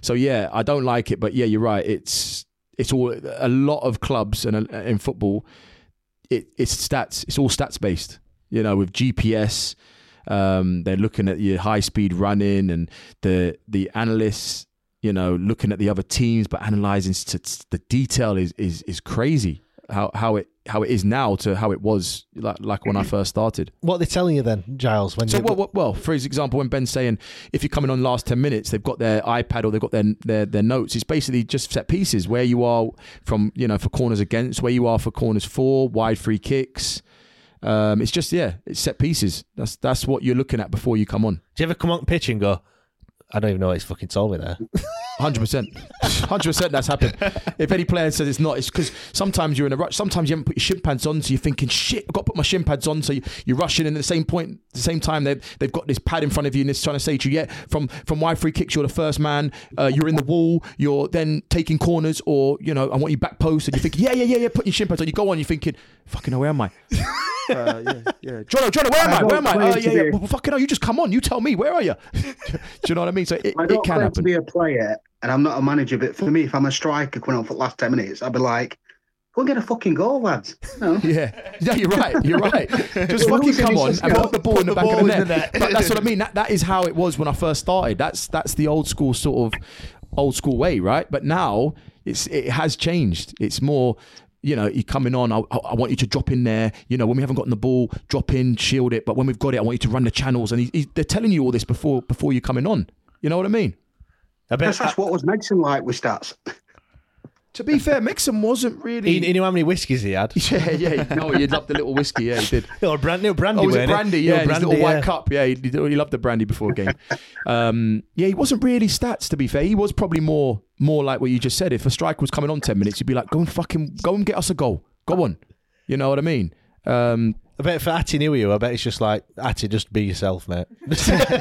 so yeah, I don't like it, but yeah, you're right. It's it's all a lot of clubs and uh, in football. It, it's stats. It's all stats based. You know, with GPS, um, they're looking at your high speed running and the the analysts. You know, looking at the other teams, but analyzing the detail is is is crazy. How how it how it is now to how it was like like when I first started. What are they telling you then, Giles? When So well, well, well, for example, when Ben's saying if you're coming on last ten minutes, they've got their iPad or they've got their their, their notes. It's basically just set pieces where you are from you know for corners against, where you are for corners for, wide free kicks. Um, it's just yeah, it's set pieces. That's that's what you're looking at before you come on. do you ever come on pitch and go? I don't even know what he's fucking told me there. Hundred percent, hundred percent. That's happened. If any player says it's not, it's because sometimes you're in a rush. Sometimes you haven't put your shin pads on, so you're thinking, "Shit, I've got to put my shin pads on." So you, you're rushing, and at the same point, the same time, they've they've got this pad in front of you, and it's trying to say to you, "Yeah, from from wide free kicks, you're the first man. Uh, you're in the wall. You're then taking corners, or you know, I want you back post." And you think, "Yeah, yeah, yeah, yeah." Put your shin pads on. You go on. You're thinking, "Fucking hell, where am I?" uh, yeah, yeah. Jono, Jono, where am I? I Where am I? Uh, yeah, yeah. Well, fucking hell, you just come on. You tell me. Where are you? Do you know what I mean? So it, I it don't can claim to be a player, and I'm not a manager. But for me, if I'm a striker coming on for the last ten minutes, I'd be like, "Go and get a fucking goal, lads." No. Yeah, yeah, you're right. You're right. Just fucking come on and put the ball in the Put back the of the net. the net. But that's what I mean. That that is how it was when I first started. That's that's the old school sort of old school way, right? But now it's it has changed. It's more. You know, you're coming on. I, I want you to drop in there. You know, when we haven't gotten the ball, drop in, shield it. But when we've got it, I want you to run the channels. And he, he, they're telling you all this before before you're coming on. You know what I mean? I bet. That's, that's what was Megson like with stats. To be fair, Megson wasn't really. You, you know how many whiskies he had? yeah, yeah. No, he loved the little whiskey. Yeah, he did. Or brand new brandy. Oh, was it weren't brandy? Little Yeah, his brandy, little white cup. Yeah, he, he he loved the brandy before a game. um, yeah, he wasn't really stats. To be fair, he was probably more more like what you just said. If a striker was coming on ten minutes, you'd be like, "Go and fucking go and get us a goal. Go on." You know what I mean? Um, I bet for Atdhe Nuhiu, I bet it's just like Atdhe, just be yourself, mate.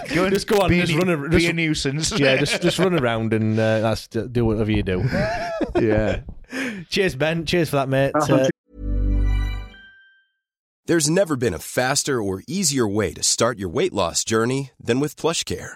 Go and just go on, be just run, a, be just, a nuisance. Yeah, just just run around and uh, that's do whatever you do. yeah. Cheers, Ben. Cheers for that, mate. Uh-huh. Uh, There's never been a faster or easier way to start your weight loss journey than with PlushCare.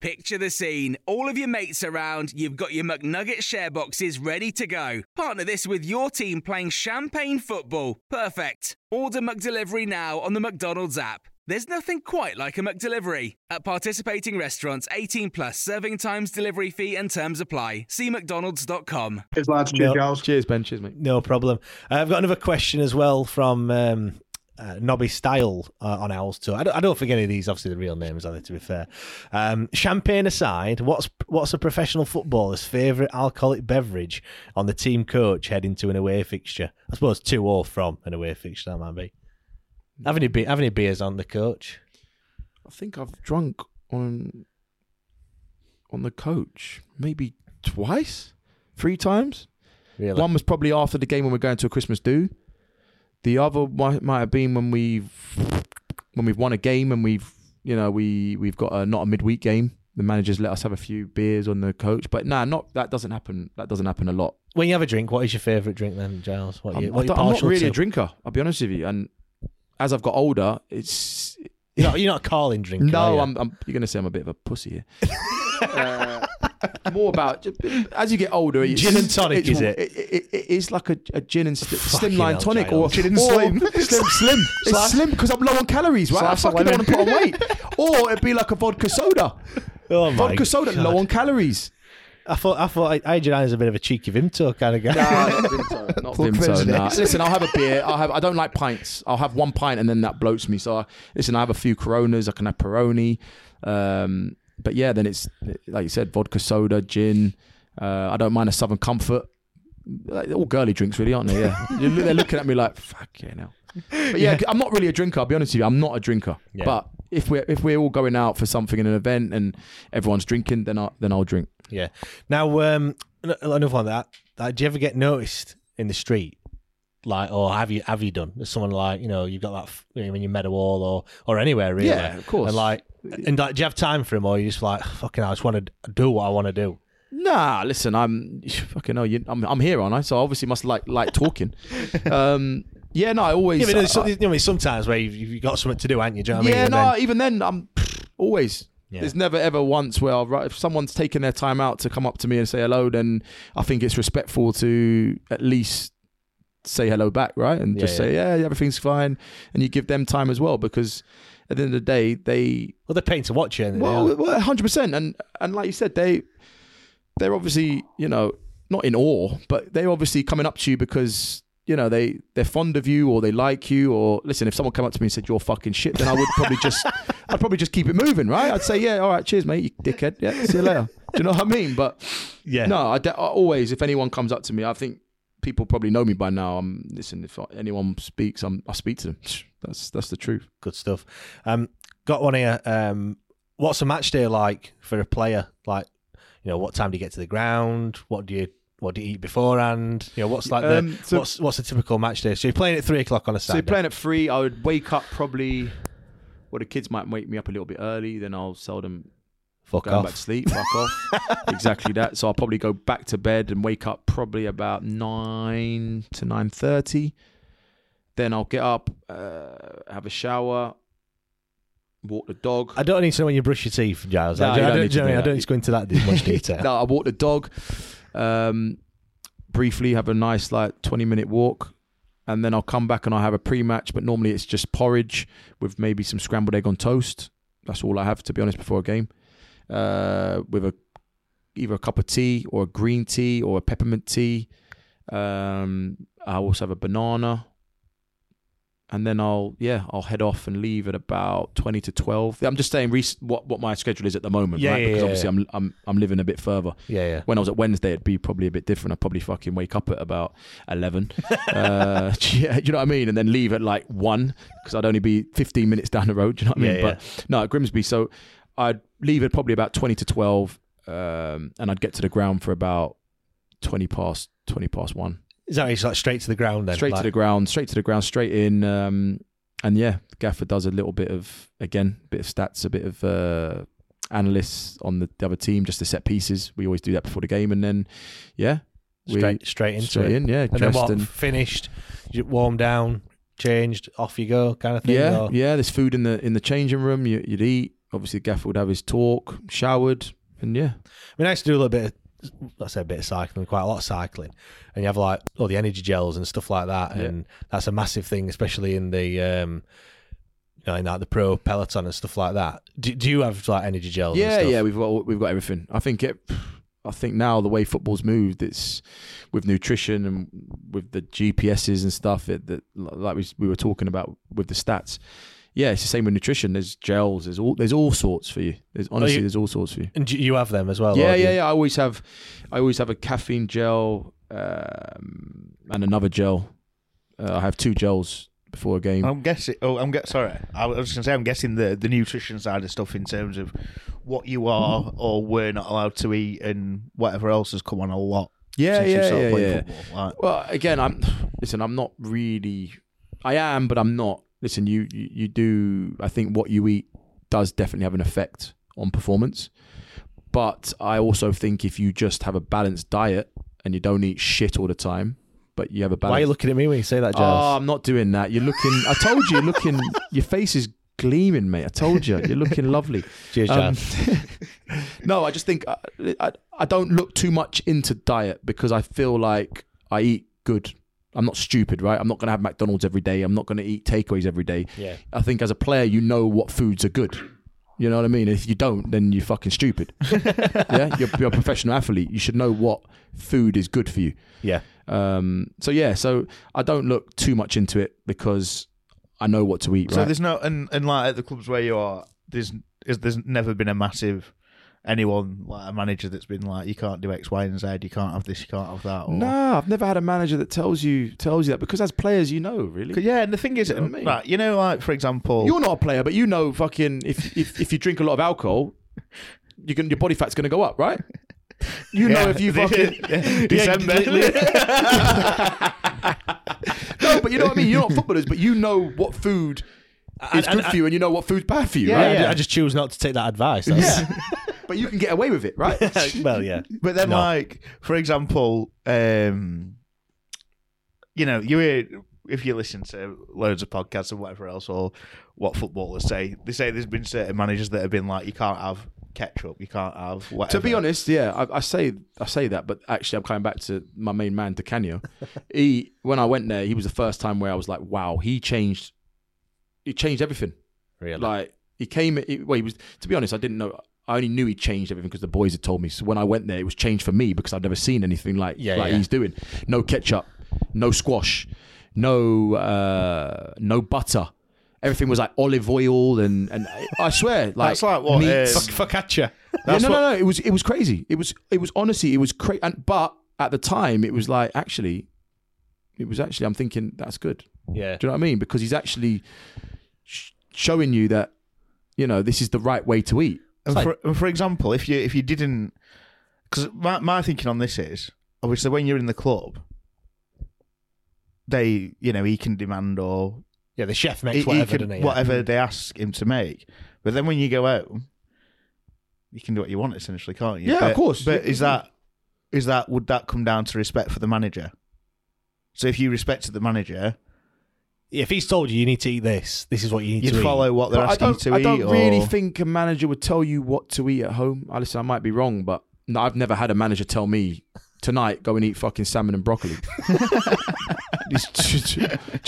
Picture the scene. All of your mates around, you've got your McNugget share boxes ready to go. Partner this with your team playing champagne football. Perfect. Order McDelivery now on the McDonald's app. There's nothing quite like a McDelivery. At participating restaurants, 18 plus serving times, delivery fee, and terms apply. See McDonald's.com. Cheers, lads. Cheers, No. Giles. Cheers, Ben. Cheers, mate. no problem. Uh, I've got another question as well from um, uh, Nobby Style uh, on Owls Talk. I don't, I don't think any of these, obviously, the real names are they? To be fair, um, champagne aside, what's what's a professional footballer's favourite alcoholic beverage on the team coach heading to an away fixture? I suppose to or from an away fixture that might be. Have any be- have any beers on the coach? I think I've drunk on on the coach maybe twice, three times. Really? One was probably after the game when we're going to a Christmas do. The other might, might have been when we've when we've won a game and we've you know we we've got a not a midweek game. The managers let us have a few beers on the coach, but nah, not that doesn't happen. That doesn't happen a lot. When you have a drink, what is your favourite drink then, Giles? What I'm, you, what I you don't- I'm not really to? a drinker. I'll be honest with you. And as I've got older, it's You're not, you're not a calling drinker. are no. you? I'm, I'm. You're going to say I'm a bit of a pussy here. uh, more about as you get older. It's, Gin and tonic, is it? It, it, it is like a, a gin and sli- Fucking slimline hell, tonic, or Gin and or- slim. slim, slim. It's Slice- slim because I'm low on calories, right? I fucking don't want to put on weight. Or it'd be like a vodka soda. Oh vodka soda, God. low on calories. I thought I thought AJ is a bit of a cheeky Vimto kind of guy. Nah, not Vimto. Not Vimto, Vimto. nah. Listen, I'll have a beer. I'll have. I don't like pints. I'll have one pint and then that bloats me. So I, listen, I have a few Coronas. I can have Peroni. Um, but yeah, then it's like you said, vodka soda, gin. Uh, I don't mind a Southern Comfort. Like, all girly drinks, really, aren't they? Yeah, they're looking at me like, "Fuck yeah, now." But yeah, Yeah. I'm not really a drinker. I'll be honest with you. I'm not a drinker. Yeah. But if we're if we're all going out for something in an event and everyone's drinking, then I then I'll drink. Yeah. Now, um, n- another one that, that do you ever get noticed in the street, like, or have you have you done? There's someone like you know you've got that f- you know, when you met a wall or or anywhere really. Yeah, of course. And like, and like, do you have time for him, or you just like fucking? I just want to do what I want to do. Nah, listen, I'm fucking know you. I'm I'm here, aren't I? So I obviously must like like talking. um, yeah, no, I always. Yeah, but I- you know, sometimes where you've, you've got something to do, haven't you? Do you know what I yeah, mean? no, then- even then, I'm always. Yeah. There's never ever once where I'll, write- if someone's taken their time out to come up to me and say hello, then I think it's respectful to at least say hello back, right? And Yeah, just say, yeah, everything's fine, and you give them time as well because at the end of the day, they well, they're paying to watch they? well, well, hundred percent, and and like you said, they they're obviously you know not in awe, but they're obviously coming up to you because you know they they're fond of you or they like you or listen. If someone came up to me and said you're fucking shit, then I would probably just I'd probably just keep it moving, right? I'd say yeah, all right, cheers, mate, you dickhead. Yeah, see you later. Do you know what I mean? But Yeah. no, I, de- I always if anyone comes up to me, I think people probably know me by now. I'm listen. If anyone speaks, I'm I speak to them. That's that's the truth. Good stuff. Um, got one here. Um, what's a match day like for a player? Like, you know, what time do you get to the ground? What do you what do you eat beforehand? You know, what's like the Um, so- what's what's a typical match day? So you're playing at three o'clock on a Saturday. So you're playing at three. I would wake up probably. Well, the kids might wake me up a little bit early. Then I'll them Fuck going off. back to sleep. Fuck off. exactly that. So I'll probably go back to bed and wake up probably about nine to nine thirty. Then I'll get up, uh, have a shower, walk the dog. I don't need to know when you brush your teeth, Giles. No, I, don't, I don't don't, need know I do I that. don't need to go into that much detail. no, I walk the dog. Um, briefly have a nice like twenty minute walk, and then I'll come back and I'll have a pre match. But normally it's just porridge with maybe some scrambled egg on toast. That's all I have to be honest before a game. Uh, with a either a cup of tea or a green tea or a peppermint tea. Um, I also have a banana. And then I'll yeah I'll head off and leave at about twenty to twelve. I'm just saying rec- what what my schedule is at the moment, Yeah, right? yeah, because yeah, obviously. I'm I'm I'm living a bit further. Yeah, yeah. When I was at Wednesday, it'd be probably a bit different. I'd probably fucking wake up at about eleven. uh, yeah, you know what I mean, and then leave at like one because I'd only be fifteen minutes down the road. Do you know what I mean? Yeah, but no, at Grimsby, so I'd leave at probably about twenty to twelve, um, and I'd get to the ground for about twenty past twenty past one. Is that it's like straight to the ground then? Straight like, to the ground, straight to the ground, straight in. Um, and yeah, Gaffer does a little bit of again, bit of stats, a bit of uh, analysts on the, the other team, just the set pieces. We always do that before the game, and then yeah, straight straight into straight it. in, yeah, And then what? and- Finished, you warm down, changed, off you go, kind of thing. yeah, or- yeah. There's food in the in the changing room. You, you'd eat. Obviously, Gaffer would have his talk, showered, and yeah. I mean, I used to do a little bit of, let's say a bit of cycling, quite a lot of cycling. And you have like all the energy gels and stuff like that. Yeah. And that's a massive thing, especially in the, um, you know, in like the pro peloton and stuff like that. Do, do you have like energy gels? and Yeah, stuff? yeah, we've got we've got everything. I think it. I think now the way football's moved, it's with nutrition and with the GPSs and stuff. It, that like we we were talking about with the stats. Yeah, it's the same with nutrition. There's gels. There's all there's all sorts for you. There's honestly you- there's all sorts for you. And you have them as well? Yeah, yeah, you- yeah. I always have, I always have a caffeine gel um, and another gel. Uh, I have two gels before a game. I'm guessing. Oh, I'm get. Sorry, I was just gonna say I'm guessing the the nutrition side of stuff in terms of what you are or were not allowed to eat and whatever else has come on a lot. Yeah, since yeah, yeah, yeah. football. Like, Well, again, I'm listen. I'm not really. I am, but I'm not. Listen, you you, you do. I think what you eat does definitely have an effect on performance. But I also think if you just have a balanced diet and you don't eat shit all the time, but you have a balance. Why are you looking at me when you say that, Oh, I'm not doing that. You're looking. I told you. You're looking. Your face is gleaming, mate. I told you. You're looking lovely. Cheers, Um, no, I just think I, I I don't look too much into diet because I feel like I eat good. I'm not stupid, right? I'm not going to have McDonald's every day. I'm not going to eat takeaways every day. Yeah. I think as a player, you know what foods are good. You know what I mean? If you don't, then you're fucking stupid. yeah, you're, you're a professional athlete. You should know what food is good for you. Yeah. Um. So yeah. So I don't look too much into it because I know what to eat. so right? there's no and and like at the clubs where you are, there's is there's never been a massive anyone like a manager that's been like you can't do X, Y, and Z. You can't have this. You can't have that. Or, No, I've never had a manager that tells you tells you that because as players, you know, really. Yeah, and the thing is, You know what I mean? right? You know, like for example, You're not a player, but you know, fucking, if if, if you drink a lot of alcohol, you can your body fat's going to go up, right? You know, Yeah. if you fucking December. no, but you know what I mean. You're not footballers, but you know what food is And- good and- for you, and you know what food's bad for you, Yeah, right? I, I just choose not to take that advice. That's- Yeah. But you can get away with it, right? well, yeah. But then, No. like for example, um, you know, you hear if you listen to loads of podcasts and whatever else, or what footballers say, they say there's been certain managers that have been like, you can't have ketchup, you can't have whatever. To be honest, yeah, I, I say I say that, but actually, I'm coming back to my main man, Di Canio. he, when I went there, he was the first time where I was like, wow, he changed. He changed everything. Really? Like he came. He, well, he was. To be honest, I didn't know. I only knew he changed everything because the boys had told me. So when I went there, it was changed for me because I'd never seen anything like Yeah, like yeah. he's doing. No ketchup, no squash, no uh, no butter. Everything was like olive oil and and I swear, like That's like what, meats. um, Fuck, focaccia. Yeah, no, what- no, no. It was it was crazy. It was it was honestly it was crazy. But at the time, it was like actually, it was actually. I'm thinking that's good. Yeah. Do you know what I mean? Because he's actually sh- showing you that you know this is the right way to eat. And for, and for example, if you if you didn't, because my my thinking on this is obviously when you're in the club, they you know he can demand or Yeah, the chef he- makes he whatever, can- doesn't he? Yeah. whatever mm. they ask him to make. But then when you go home, you can do what you want essentially, can't you? Yeah, of But- course. But is that is that would that come down to respect for the manager? So if you respected the manager, If he's told you you need to eat this, this is what you need you'd to follow eat. what they're But I asking you don't. to I eat. don't really think a manager would tell you what to eat at home. I listen. I might be wrong, but no, I've never had a manager tell me tonight go and eat fucking salmon and broccoli. It's- do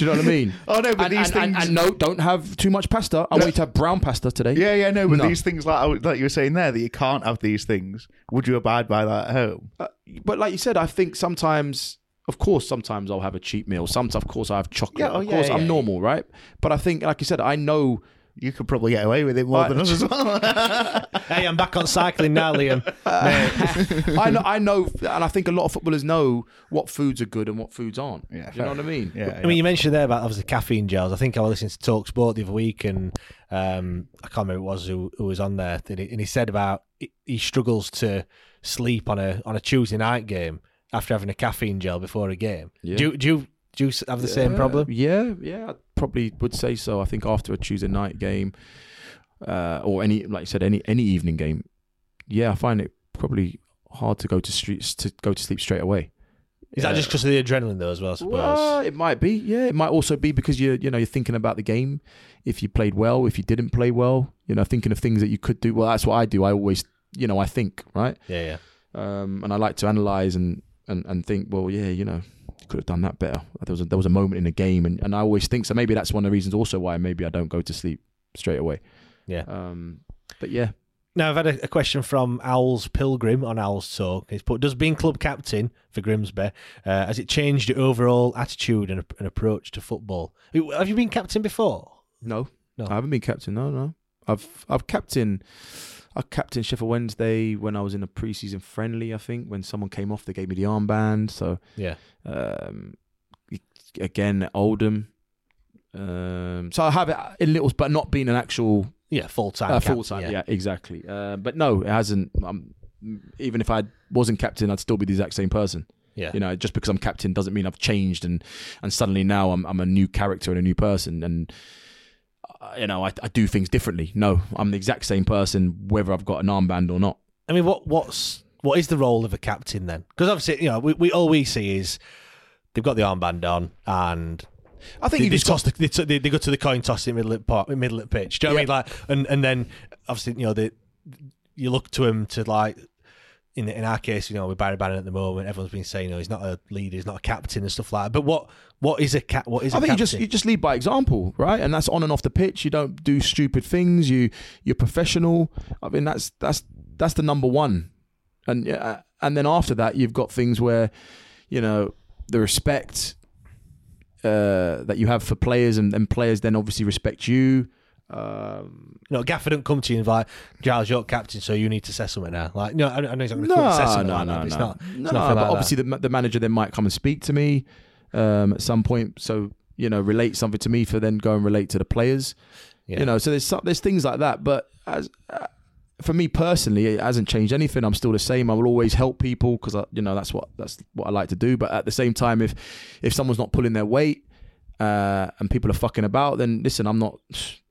you know what I mean? Oh no, but and, these and- and- things. and no, don't have too much pasta. I want you to have brown pasta today. Yeah, yeah, no, but No. these things like like you were saying there that you can't have these things. Would you abide by that at home? Uh, but like you said, I think sometimes, of course, sometimes I'll have a cheat meal. Sometimes, of course, I have chocolate. Yeah, oh, of yeah, course, yeah, I'm yeah. normal, right? But I think, like you said, I know. You could probably get away with it more Right. than us as well. Hey, I'm back on cycling now, Liam. I know, I know, and I think a lot of footballers know what foods are good and what foods aren't. Yeah, Do you know what I mean? Yeah, I mean, you mentioned there about obviously caffeine gels. I think I was listening to Talk Sport the other week, and um, I can't remember who it was who, who was on there, and he, and he said about he- he struggles to sleep on a on a Tuesday night game after having a caffeine gel before a game. Yeah. Do you, do you do you have the same problem? Yeah, yeah, I probably would say so. I think after a Tuesday night game, uh, or any, like you said, any any evening game, yeah, I find it probably hard to go to streets to go to sleep straight away. Is that just because of the adrenaline, though, as well? I suppose. Well, it might be. Yeah, it might also be because you you know you're thinking about the game. If you played well, if you didn't play well, you know, thinking of things that you could do. Well, that's what I do. I always, you know, I think right, yeah, yeah. um, and I like to analyze and and and think. Well, yeah, you know, you could have done that better. There was a, there was a moment in the game, and, and I always think so. Maybe that's one of the reasons also why maybe I don't go to sleep straight away. Yeah. Um, but yeah, Now I've had a, a question from Owls Pilgrim on Owls Talk. He's put: Does being club captain for Grimsby uh, has it changed your overall attitude and, and approach to football? Have you been captain before? No, No. I haven't been captain. No, no. I've I've captain. I captained Sheffield Wednesday when I was in a preseason friendly. I think when someone came off, they gave me the armband. So Yeah. um, again, Oldham. Um, so I have it in littles, but not being an actual Yeah, full time. uh, full time. Yeah. exactly. Uh, but no, it hasn't. Um, even if I wasn't captain, I'd still be the exact same person. Yeah. You know, just because I'm captain doesn't mean I've changed and and suddenly now I'm I'm a new character and a new person and you know I, I do things differently. No, I'm the exact same person whether I've got an armband or not. I mean, what what's what is the role of a captain then? Because obviously, you know, we, we all we see is they've got the armband on and. I think they, you they just toss the, they, they, they go to the coin toss in the middle of the middle of pitch. Do you know what I mean? Like, and and then obviously, you know, they, you look to him to like. In in our case, you know, with Barry Bannan at the moment, everyone's been saying, you know, he's not a leader, he's not a captain and stuff like that. But what what is a cat? What is a I think you captain? just you just lead by example, right? And that's on and off the pitch. You don't do stupid things. You you're professional. I mean that's that's that's the number one. And yeah, and then after that, you've got things where, you know, the respect uh, that you have for players, and, and players then obviously respect you. Um, you know, Gaffer don't come to you and be like, Giles, you're captain, so you need to say something now. Like, no, I, I know he's not going to come and say no, something no, like no, that. no, It's not. no. It's nothing but like obviously the, the manager then might come and speak to me um, at some point. So you know, relate something to me for then go and relate to the players. Yeah. You know, so there's there's things like that. But as uh, for me personally, it hasn't changed anything. I'm still the same. I will always help people because you know that's what that's what I like to do. But at the same time, if if someone's not pulling their weight uh, and people are fucking about, then listen, I'm not.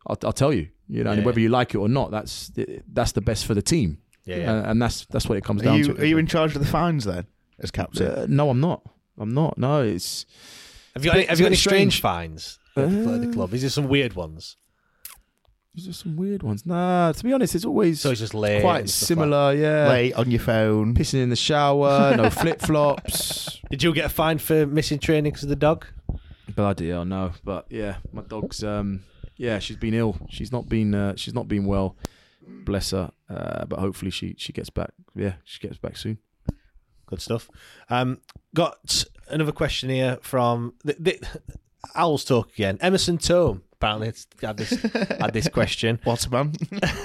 I'll, I'll tell you. You know, and Yeah. whether you like it or not, that's that's the best for the team. Yeah, yeah. And, and that's that's what it comes Are down you, to. are you in charge of the fines then, as captain? Uh, no, I'm not. I'm not. No, it's. Have you got, any, have you got any bit strange fines at the- at the Uh, club? Is there some weird ones? There's just some weird ones. Nah, to be honest, it's always So it's just late quite and stuff similar. Yeah, Late on your phone. pissing in the shower, no flip flops. Did you get a fine for missing training because of the dog? Bloody hell, no. But yeah, my dog's um, yeah, she's been ill. She's not been uh, she's not been well. Bless her. Uh, but hopefully she she gets back. Yeah, she gets back soon. Good stuff. Um, got another question here from the, the Owls Talk again. Emerson Tome apparently it's had this had this question. What a man.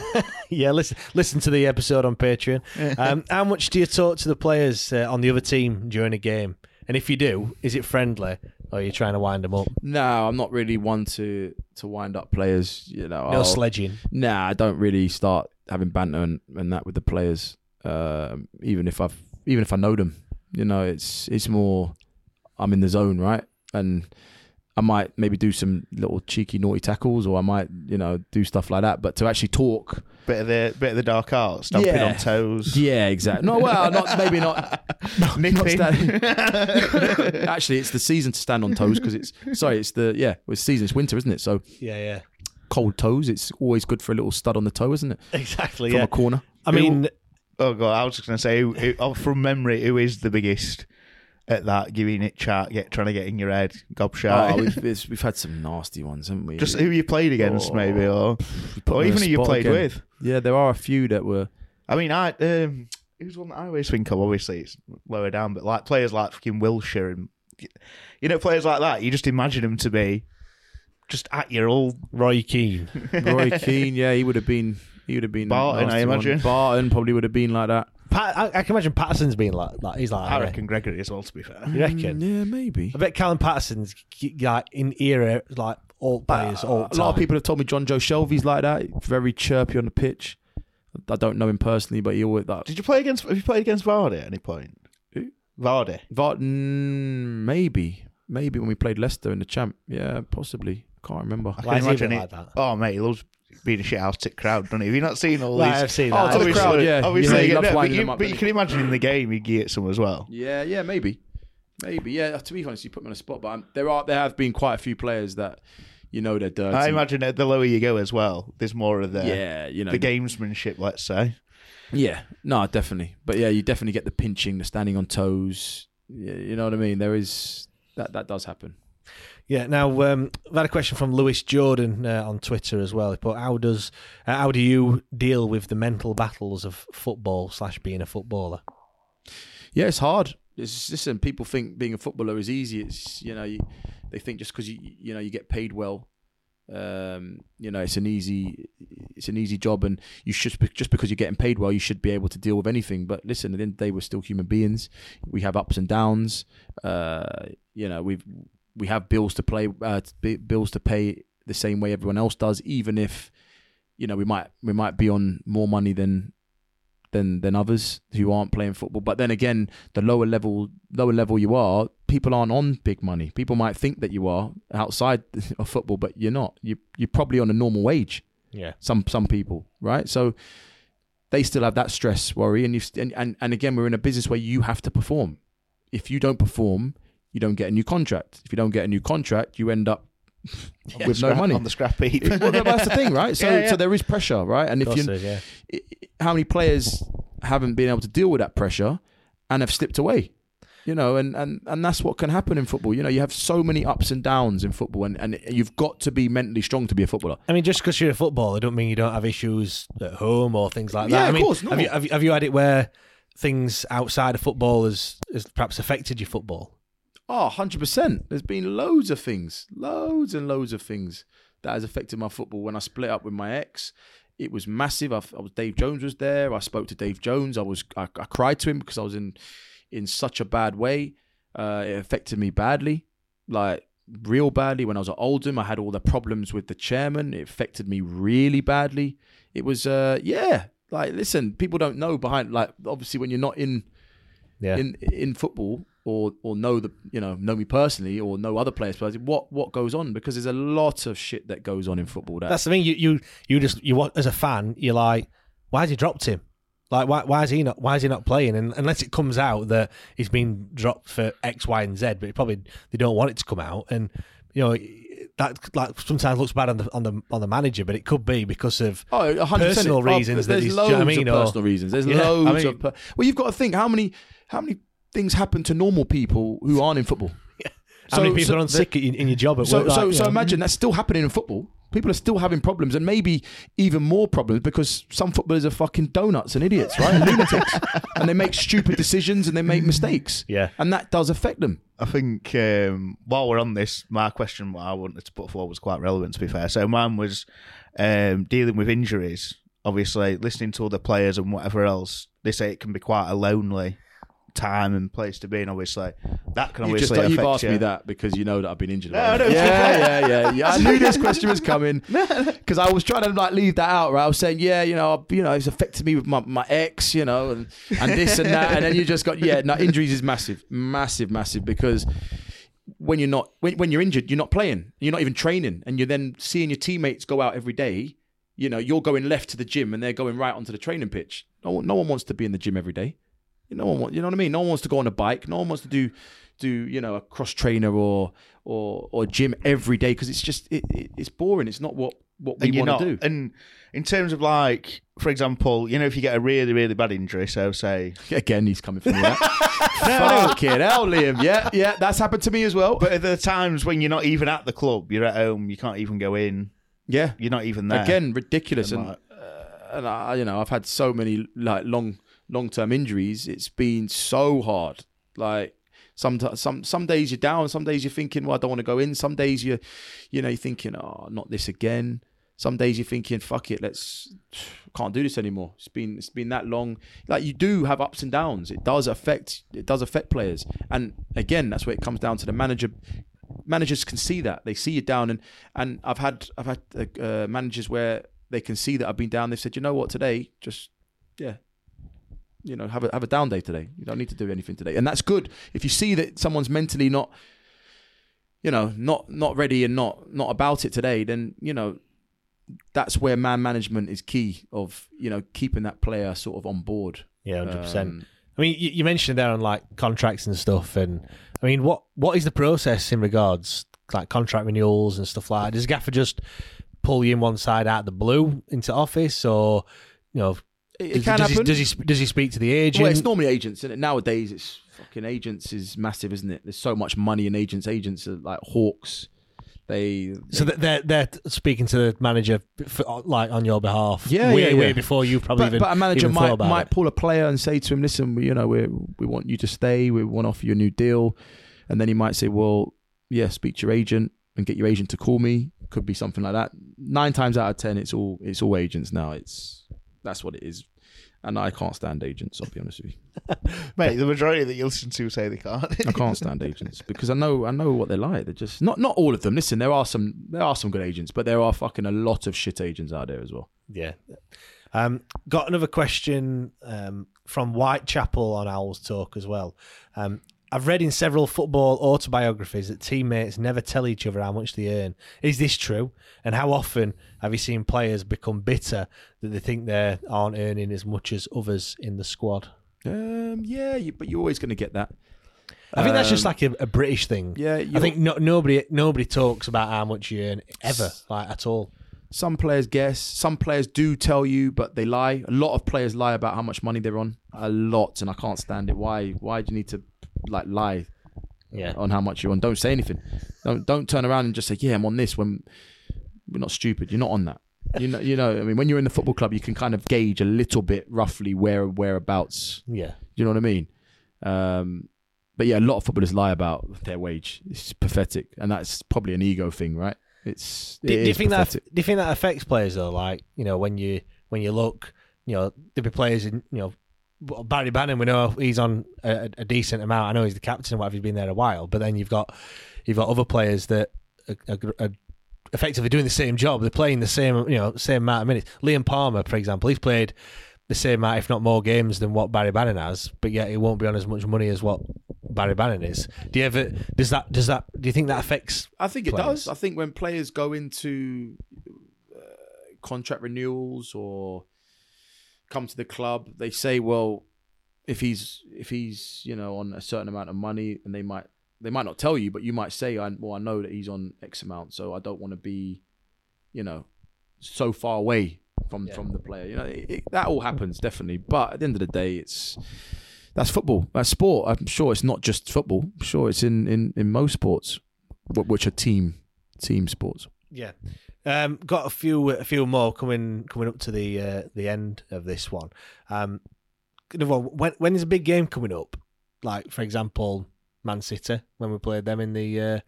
yeah, listen listen to the episode on Patreon. Um, how much do you talk to the players uh, on the other team during a game? And if you do, is it friendly or are you trying to wind them up? No, I'm not really one to to wind up players. You know, No I'll- sledging. Nah, I don't really start having banter and, and that with the players. Um, even if I've even if I know them, you know, it's it's more I'm in the zone, right? And I might maybe do some little cheeky naughty tackles, or I might you know do stuff like that. But to actually talk, Bit of the bit of the dark art, stomping Yeah. on toes. yeah, exactly. No, well, not maybe not. not, not standing. actually, it's the season to stand on toes because it's sorry, it's the yeah, it's season. It's winter, isn't it? So Yeah, yeah. cold toes. It's always good for a little stud on the toe, isn't it? Exactly. From yeah. a corner. I mean, Oh god, I was just going to say, who, who, from memory, who is the biggest at that? Giving it chat, get trying to get in your head, gob Oh, we've, we've had some nasty ones, haven't we? just who you played against, Oh, maybe, or or even who you played again. with. Yeah, there are a few that were. I mean, I um, who's one that I always think of? Obviously, it's lower down, but like players like fucking Wilshire and you know players like that, you just imagine them to be just at your old Roy Keane. Roy Keane, yeah, he would have been. He would have been. Barton, nasty I one. imagine. Barton probably would have been like that. Pat, I, I can imagine Paterson's being like, like he's like. I that, reckon Gregory as well. To be fair, You reckon? Mm, yeah, maybe. I bet Callum Paterson's like in era like all players all Uh, a lot of people have told me Jonjo Shelvey's like that. Very chirpy on the pitch. I don't know him personally, but he always that. did you play against? Have you played against Vardy at any point? Who? Vardy. Vart, mm, maybe, maybe when we played Leicester in the champ. Yeah, possibly. Can't remember. I can is he a imagine it. like that? Oh mate, he loves being a shit house tick crowd, doesn't he? Have you not seen all Well, these? I've seen Oh, that. to the crowd, yeah. Obviously, Yeah, he you loves no, but, you, up, but you can imagine in the game he get some as well. Yeah, yeah, maybe, maybe. Yeah, to be honest, you put me on a spot, but um, there are there have been quite a few players that you know they're dirty. I imagine that the lower you go as well, there's more of the Yeah, you know the gamesmanship. Let's say. Yeah, no, definitely. But yeah, you definitely get the pinching, the standing on toes. You know what I mean. There is that that does happen. Yeah. Now, um, I've had a question from Lewis Jordan uh, on Twitter as well. But "How does uh, how do you deal with the mental battles of football slash being a footballer?" Yeah, it's hard. It's listen. People think being a footballer is easy. It's you know you, they think just because you you know you get paid well, um, you know it's an easy it's an easy job, and you should just because you're getting paid well, you should be able to deal with anything. But listen, at the end of the day, we're still human beings. We have ups and downs. Uh, you know we've we have bills to play, uh, bills to pay the same way everyone else does, even if you know we might we might be on more money than than than others who aren't playing football. But then again, the lower level lower level you are, people aren't on big money. People might think that you are outside of football, but you're not. You you're probably on a normal wage. Yeah. Some some people, right? So they still have that stress worry, and you and, and and again, we're in a business where you have to perform. If you don't perform, you don't get a new contract. If you don't get a new contract, you end up Yeah, with no money on the scrap heap. well, that's the thing, right? So, Yeah, yeah. so there is pressure, right? And if you, course there is, i- i- how many players haven't been able to deal with that pressure and have slipped away? You know, and, and, and that's what can happen in football. You know, you have so many ups and downs in football, and, and you've got to be mentally strong to be a footballer. I mean, just because you're a footballer, don't mean you don't have issues at home or things like Yeah, that. I of mean, course, Have you, have you have you had it where things outside of football has, has perhaps affected your football? Oh, 100%. There's been loads of things, loads and loads of things that has affected my football. When I split up with my ex, it was massive. I, I was Dave Jones was there. I spoke to Dave Jones. I was I, I cried to him because I was in in such a bad way. Uh, it affected me badly, like real badly. When I was at Oldham, I had all the problems with the chairman. It affected me really badly. It was uh, yeah. Like listen, people don't know behind like obviously when you're not in Yeah. in in football or or know the you know know me personally or know other players but what what goes on because there's a lot of shit that goes on in football that That's the thing. You you you just you want as a fan, you're like, why has he dropped him? Like why why is he not why is he not playing? And unless it comes out that he's been dropped for X, Y, and Z, but probably they don't want it to come out. And you know that like sometimes looks bad on the on the on the manager, but it could be because of Oh, 100%. personal Oh, reasons. that There's he's, loads you know I mean? of Or- personal reasons. There's Yeah, I loads mean- of. Per- well, you've got to think how many how many things happen to normal people who aren't in football. How many people are on the- sick in, in your job at so, work? so, like, you so know? imagine that's still happening in football. People are still having problems, and maybe even more problems because some footballers are fucking donuts and idiots, right? And lunatics, and they make stupid decisions and they make mistakes. Yeah, and that does affect them. I think um, while we're on this, my question what I wanted to put forward was quite relevant. To be fair, so mine was um, dealing with injuries. Obviously, listening to other players and whatever else, they say it can be quite a lonely time and place to be. And obviously, that can You just obviously you've asked you. me that because you know that I've been injured. No, no, yeah, yeah, yeah, yeah. I knew this question was coming because I was trying to like leave that out. Right, I was saying, yeah, you know, you know, it's affected me with my, my ex, you know, and, and this and that, and then you just got yeah. No, injuries is massive, massive, massive because when you're not when, when you're injured, you're not playing, you're not even training, and you're then seeing your teammates go out every day. You know, you're going left to the gym and they're going right onto the training pitch. No, no one wants to be in the gym every day. No one, want, you know what I mean. No one wants to go on a bike. No one wants to do, do you know, a cross trainer or or or gym every day because it's just it, it, it's boring. It's not what what we want to do. And in terms of like, for example, you know, if you get a really, really bad injury, so say again, he's coming for me. That. Fucking hell, Liam. Yeah, yeah, that's happened to me as well. But at the times when you're not even at the club, you're at home, you can't even go in. Yeah, you're not even there. Again, ridiculous. And And, like- uh, and I, you know, I've had so many like long long term injuries. It's been so hard. Like some some some days you're down. Some days you're thinking, well, I don't want to go in. Some days you, you know, you're thinking, oh, not this again. Some days you're thinking, fuck it, let's can't do this anymore. It's been it's been that long. Like you do have ups and downs. It does affect it does affect players. And again, that's where it comes down to the manager. Managers can see that they see you down, and and I've had I've had uh, uh, managers where they can see that I've been down. They've said, you know what, today just yeah, you know, have a have a down day today. You don't need to do anything today, and that's good. If you see that someone's mentally not, you know, not not ready and not not about it today, then you know, that's where man management is key. Of you know, keeping that player sort of on board. Yeah, hundred percent. Um, I mean, you, you mentioned there on like contracts and stuff, and I mean, what what is the process in regards like contract renewals and stuff like? that? Does Gaffer just pull you in one side out of the blue into office, or you know, It- does, can does happen. He, does he does he speak to the agent? Well, it's normally agents, and nowadays it's fucking agents is massive, isn't it? There's so much money in agents. Agents are like hawks. They, So that they're they're speaking to the manager for, uh, like on your behalf. Yeah, way, yeah, yeah. way before you probably but, even. but a manager might might it. pull a player and say to him, "Listen, we, you know, we we want you to stay. We want to offer you a new deal," and then he might say, "Well, yeah, speak to your agent and get your agent to call me." Could be something like that. Nine times out of ten, it's all it's all agents now. It's that's what it is, and I can't stand agents. I'll be honest with you. Mate, the majority that you listen to say they can't. I can't stand agents because I know I know what they're like. They're just not not all of them. Listen, there are some there are some good agents, but there are fucking a lot of shit agents out there as well. Yeah. Um, got another question um, from Whitechapel on Owls Talk as well. Um, I've read in several football autobiographies that teammates never tell each other how much they earn. Is this true? And how often have you seen players become bitter that they think they aren't earning as much as others in the squad? Um, yeah, you, but you're always going to get that. I think that's just Um, like a, a British thing. Yeah, I think no, nobody nobody talks about how much you earn ever, like at all. Some players guess. Some players do tell you, but they lie. A lot of players lie about how much money they're on. A lot, and I can't stand it. Why? Why do you need to like lie? Yeah. On how much you're on. Don't say anything. Don't don't turn around and just say, "Yeah, I'm on this." When we're not stupid. You're not on that. You know. You know. I mean, when you're in the football club, you can kind of gauge a little bit roughly where whereabouts. Yeah. You know what I mean? Um, but yeah, a lot of footballers lie about their wage. It's pathetic, and that's probably an ego thing, right? It's. Do, it do you think pathetic. that do you think that affects players though? Like you know when you when you look, you know there'll be players in you know Barry Bannan. We know he's on a, a decent amount. I know he's the captain and whatever. He's been there a while, but then you've got you've got other players that are, are, are effectively doing the same job. They're playing the same you know same amount of minutes. Liam Palmer, for example, he's played the same amount, if not more, games than what Barry Bannan has, but yet he won't be on as much money as what Barry Bannan is. Do you ever does that does that do you think that affects? I think it players? does. I think when players go into uh, contract renewals or come to the club, they say, "Well, if he's if he's you know on a certain amount of money, and they might they might not tell you, but you might say, I, "Well, I know that he's on X amount, so I don't want to be, you know, so far away from from the player." You know, it, it- that all happens definitely, but at the end of the day, it's that's football. That's sport. I'm sure it's not just football. I'm sure it's in in in most sports, which are team team sports. Yeah. Um, got a few a few more coming coming up to the uh, the end of this one. Um, one, when when is a big game coming up? Like for example, Man City when we played them in the uh,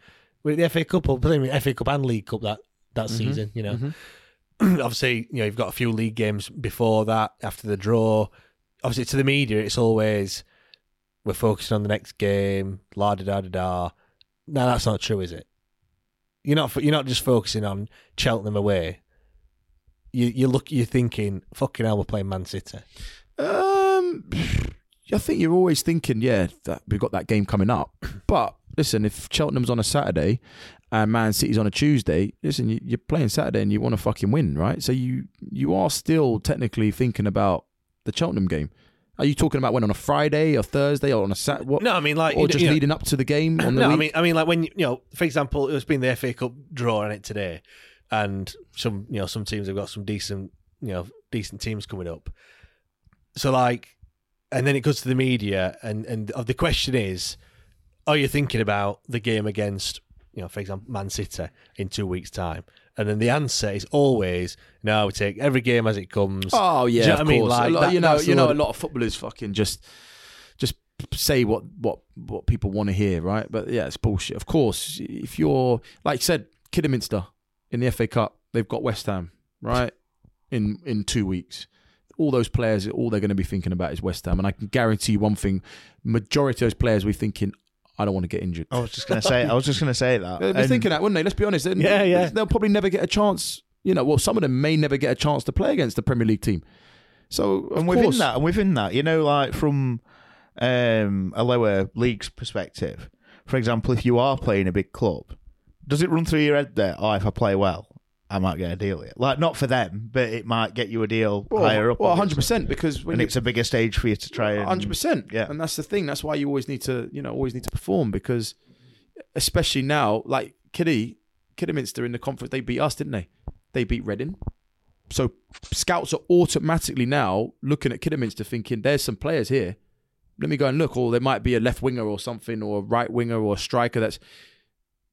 with the FA Cup, or playing FA Cup and League Cup that that Mhm, season. You know, mhm. obviously you know you've got a few league games before that after the draw. Obviously to the media, it's always we're focusing on the next game. La da da da da. No, that's not true, is it? You're not. You're not just focusing on Cheltenham away. You you look. You're thinking, fucking hell, we're playing Man City. Um, I think you're always thinking, yeah, that we've got that game coming up. But listen, if Cheltenham's on a Saturday and Man City's on a Tuesday, listen, you- you're playing Saturday and you want to fucking win, right? So you you are still technically thinking about the Cheltenham game. Are you talking about when on a Friday or Thursday or on a Saturday? What? No, I mean like or just know- leading up to the game on the no, week? I mean, I mean, like when you, you know, for example, it's been the FA Cup draw on it today, and some, you know, some teams have got some decent, you know, decent teams coming up. So like, and then it goes to the media, and and the question is, are you thinking about the game against, you know, for example, Man City in two weeks' time? And then the answer is always no. We take every game as it comes. Oh Do you yeah, know of I mean? Like lot- that- you know, you a know, lot a of- lot of footballers fucking just just say what what what people want to hear, right? But yeah, it's bullshit. Of course, if you're like you said, Kidderminster in the FA Cup, they've got West Ham, right? In in two weeks, all those players, all they're going to be thinking about is West Ham, and I can guarantee you one thing: majority of those players will be thinking, "I don't want to get injured." I was just gonna say. I was just gonna say that. They'll be And- thinking that, wouldn't they? Let's be honest. They'll- Yeah, yeah. They'll probably never get a chance. You know, well, some of them may never get a chance to play against the Premier League team. So, of and within course, that, and within that, you know, like from um, a lower league's perspective, for example, if you are playing a big club, does it run through your head there? Oh, if I play well, I might get a deal here. Like not for them, but it might get you a deal Well, higher up. Well, hundred percent, because when and you- it's a bigger stage for you to try. hundred percent. Yeah, and that's the thing. That's why you always need to, you know, always need to perform because, especially now, like Kiddy, Kidderminster in the conference, they beat us, didn't they? They beat Reading. So scouts are automatically now looking at Kidderminster, thinking there's some players here. Let me go and look, or there might be a left winger or something, or a right winger or a striker that's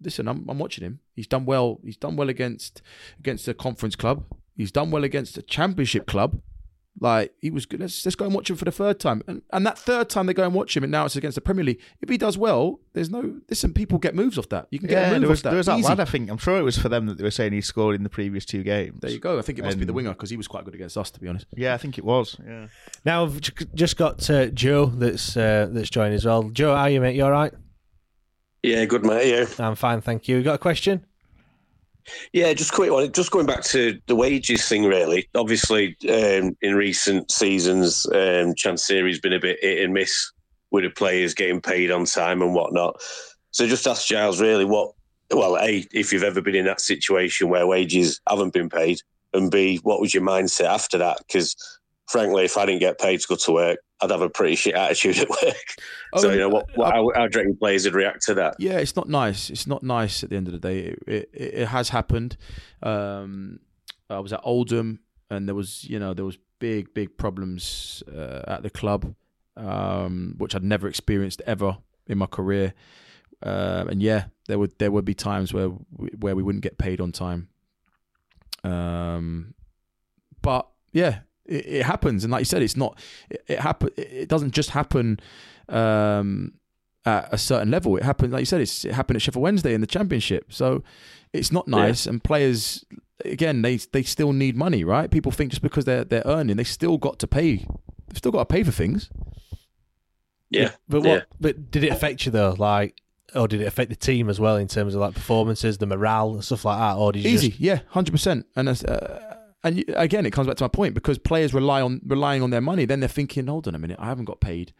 listen, I'm, I'm watching him. He's done well. He's done well against against the conference club. He's done well against the championship club. Like he was good. Let's, let's go and watch him for the third time. And and that third time they go and watch him, and now it's against the Premier League. If he does well, there's no listen. People get moves off that. You can get yeah, a move there was, off that. there was that Easy. lad. I think I'm sure it was for them that they were saying he scored in the previous two games. There you go. I think it must be the winger because he was quite good against us, to be honest. Yeah, I think it was. Yeah. Now I've just got uh, Joe that's uh, that's joined as well. Joe, how are you, mate? You all right? Yeah, good mate. Yeah, I'm fine, thank you. You got a question? yeah. Just quick one. Just going back to the wages thing. Really, obviously, um, in recent seasons, um, Chansiri's been a bit hit and miss with the players getting paid on time and whatnot. So just ask Giles, really, what? Well, a, if you've ever been in that situation where wages haven't been paid, and b, what was your mindset after that? Because frankly, if I didn't get paid to go to work, I'd have a pretty shit attitude at work. so Oh, you know what? what I- how, how do players would react to that? Yeah, it's not nice. It's not nice at the end of the day. It it, it has happened. Um, I was at Oldham, and there was you know there was big big problems uh, at the club, um, which I'd never experienced ever in my career. Um, and yeah, there would there would be times where we, where we wouldn't get paid on time. Um, but yeah, it, it happens, and like you said, it's not. It, it happen. It doesn't just happen. Um, at a certain level. It happened, like you said, it's, it happened at Sheffield Wednesday in the Championship. So it's not nice. And players, again, they they still need money, right? People think just because they're they're earning, they still got to pay. They've still got to pay for things. Yeah, But what? But did it affect you though? Like, or did it affect the team as well in terms of like performances, the morale, and stuff like that? Or did you Easy, just yeah, hundred percent. And that's, uh, and you, again, it comes back to my point because players rely on relying on their money. Then they're thinking, hold on a minute, I haven't got paid.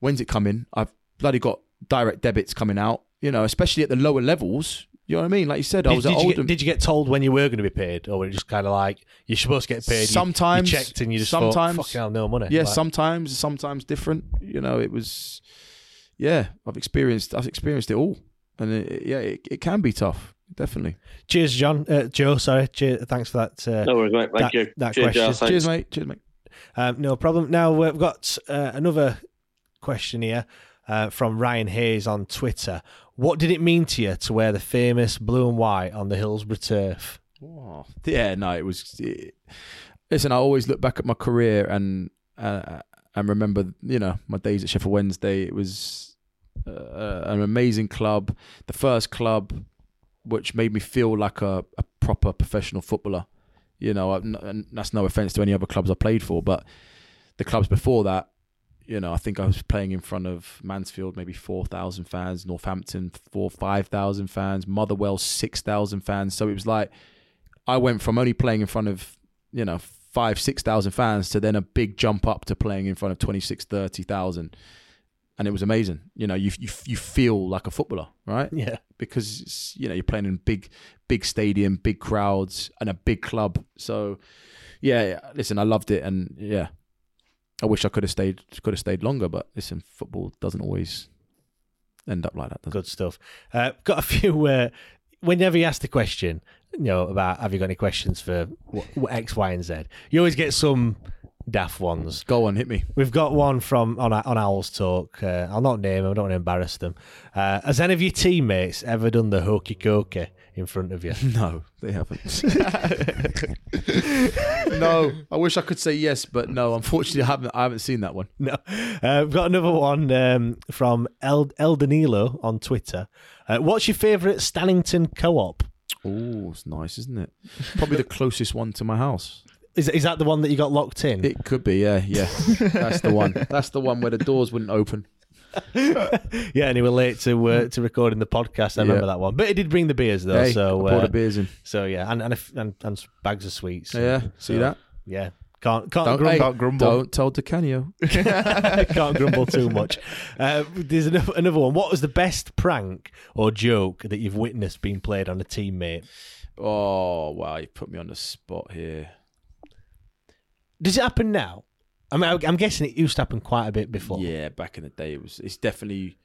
When's it coming? I've bloody got direct debits coming out. You know, especially at the lower levels. You know what I mean? Like you said, I Did, was did at you Oldham. get, did you get told when you were going to be paid, or were it just kind of like you're supposed to get paid? you- sometimes you, checked and you just sometimes thought, fucking hell, no money. Yeah, Like- sometimes, sometimes different. You know, it was. Yeah, I've experienced. I've experienced it all, and it, yeah, it, it can be tough. Definitely. Cheers, John. Uh, Joe, sorry. Cheers, thanks for that. Uh, No worries, mate. Thank that, you. That Cheers, question. Giles. Thanks. Cheers, mate. Cheers, mate. Um, no problem. Now we've got uh, another question here uh, from Ryan Hayes on Twitter. What did it mean to you to wear the famous blue and white on the Hillsborough turf? Oh, yeah, no, it was. It, listen, I always look back at my career and uh, and remember, you know, my days at Sheffield Wednesday. It was uh, an amazing club, the first club which made me feel like a, a proper professional footballer. You know, and that's no offense to any other clubs I played for, but the clubs before that, you know, I think I was playing in front of Mansfield, maybe 4,000 fans, Northampton, four, 5,000 fans, Motherwell, 6,000 fans. So it was like I went from only playing in front of, you know, five, 6,000 fans to then a big jump up to playing in front of 26, 30,000. And it was amazing. You know, you, you, you feel like a footballer, right? Yeah. Because, you know, you're playing in big, big stadium, big crowds, and a big club. So, yeah, listen, I loved it. And yeah, I wish I could have stayed could have stayed longer, but listen, football doesn't always end up like that. Good stuff. Uh, got a few. Uh, whenever you ask the question, you know about have you got any questions for wh- wh- X, Y, and Z, you always get some daft ones. Go on, hit me. We've got one from on on Owls Talk. Uh, I'll not name them. I don't want to embarrass them. Uh, has any of your teammates ever done the hokey cokey in front of you? No, they haven't. no, I wish I could say yes, but no. Unfortunately, I haven't. I haven't seen that one. No. Uh, we've got another one um, from El, El Danilo on Twitter. Uh, what's your favourite Stannington co-op? Oh, it's nice, isn't it? Probably the closest one to my house. Is, is that the one that you got locked in? It could be, yeah, yeah. That's the one. That's the one where the doors wouldn't open. yeah, and he was late to uh, to recording the podcast. I Yeah. remember that one, but he did bring the beers though. Hey, so I brought uh, the beers in. So yeah, and and, if, and and bags of sweets. Yeah, So- see that? Yeah, can't can't Don't, grumble. hey, can't grumble. don't tell Di Canio. can't grumble too much. Uh, there's another, another one. What was the best prank or joke that you've witnessed being played on a teammate? Oh wow, you put me on the spot here. Does it happen now? I mean, I- I'm guessing it used to happen quite a bit before. Yeah, back in the day, it was. It's definitely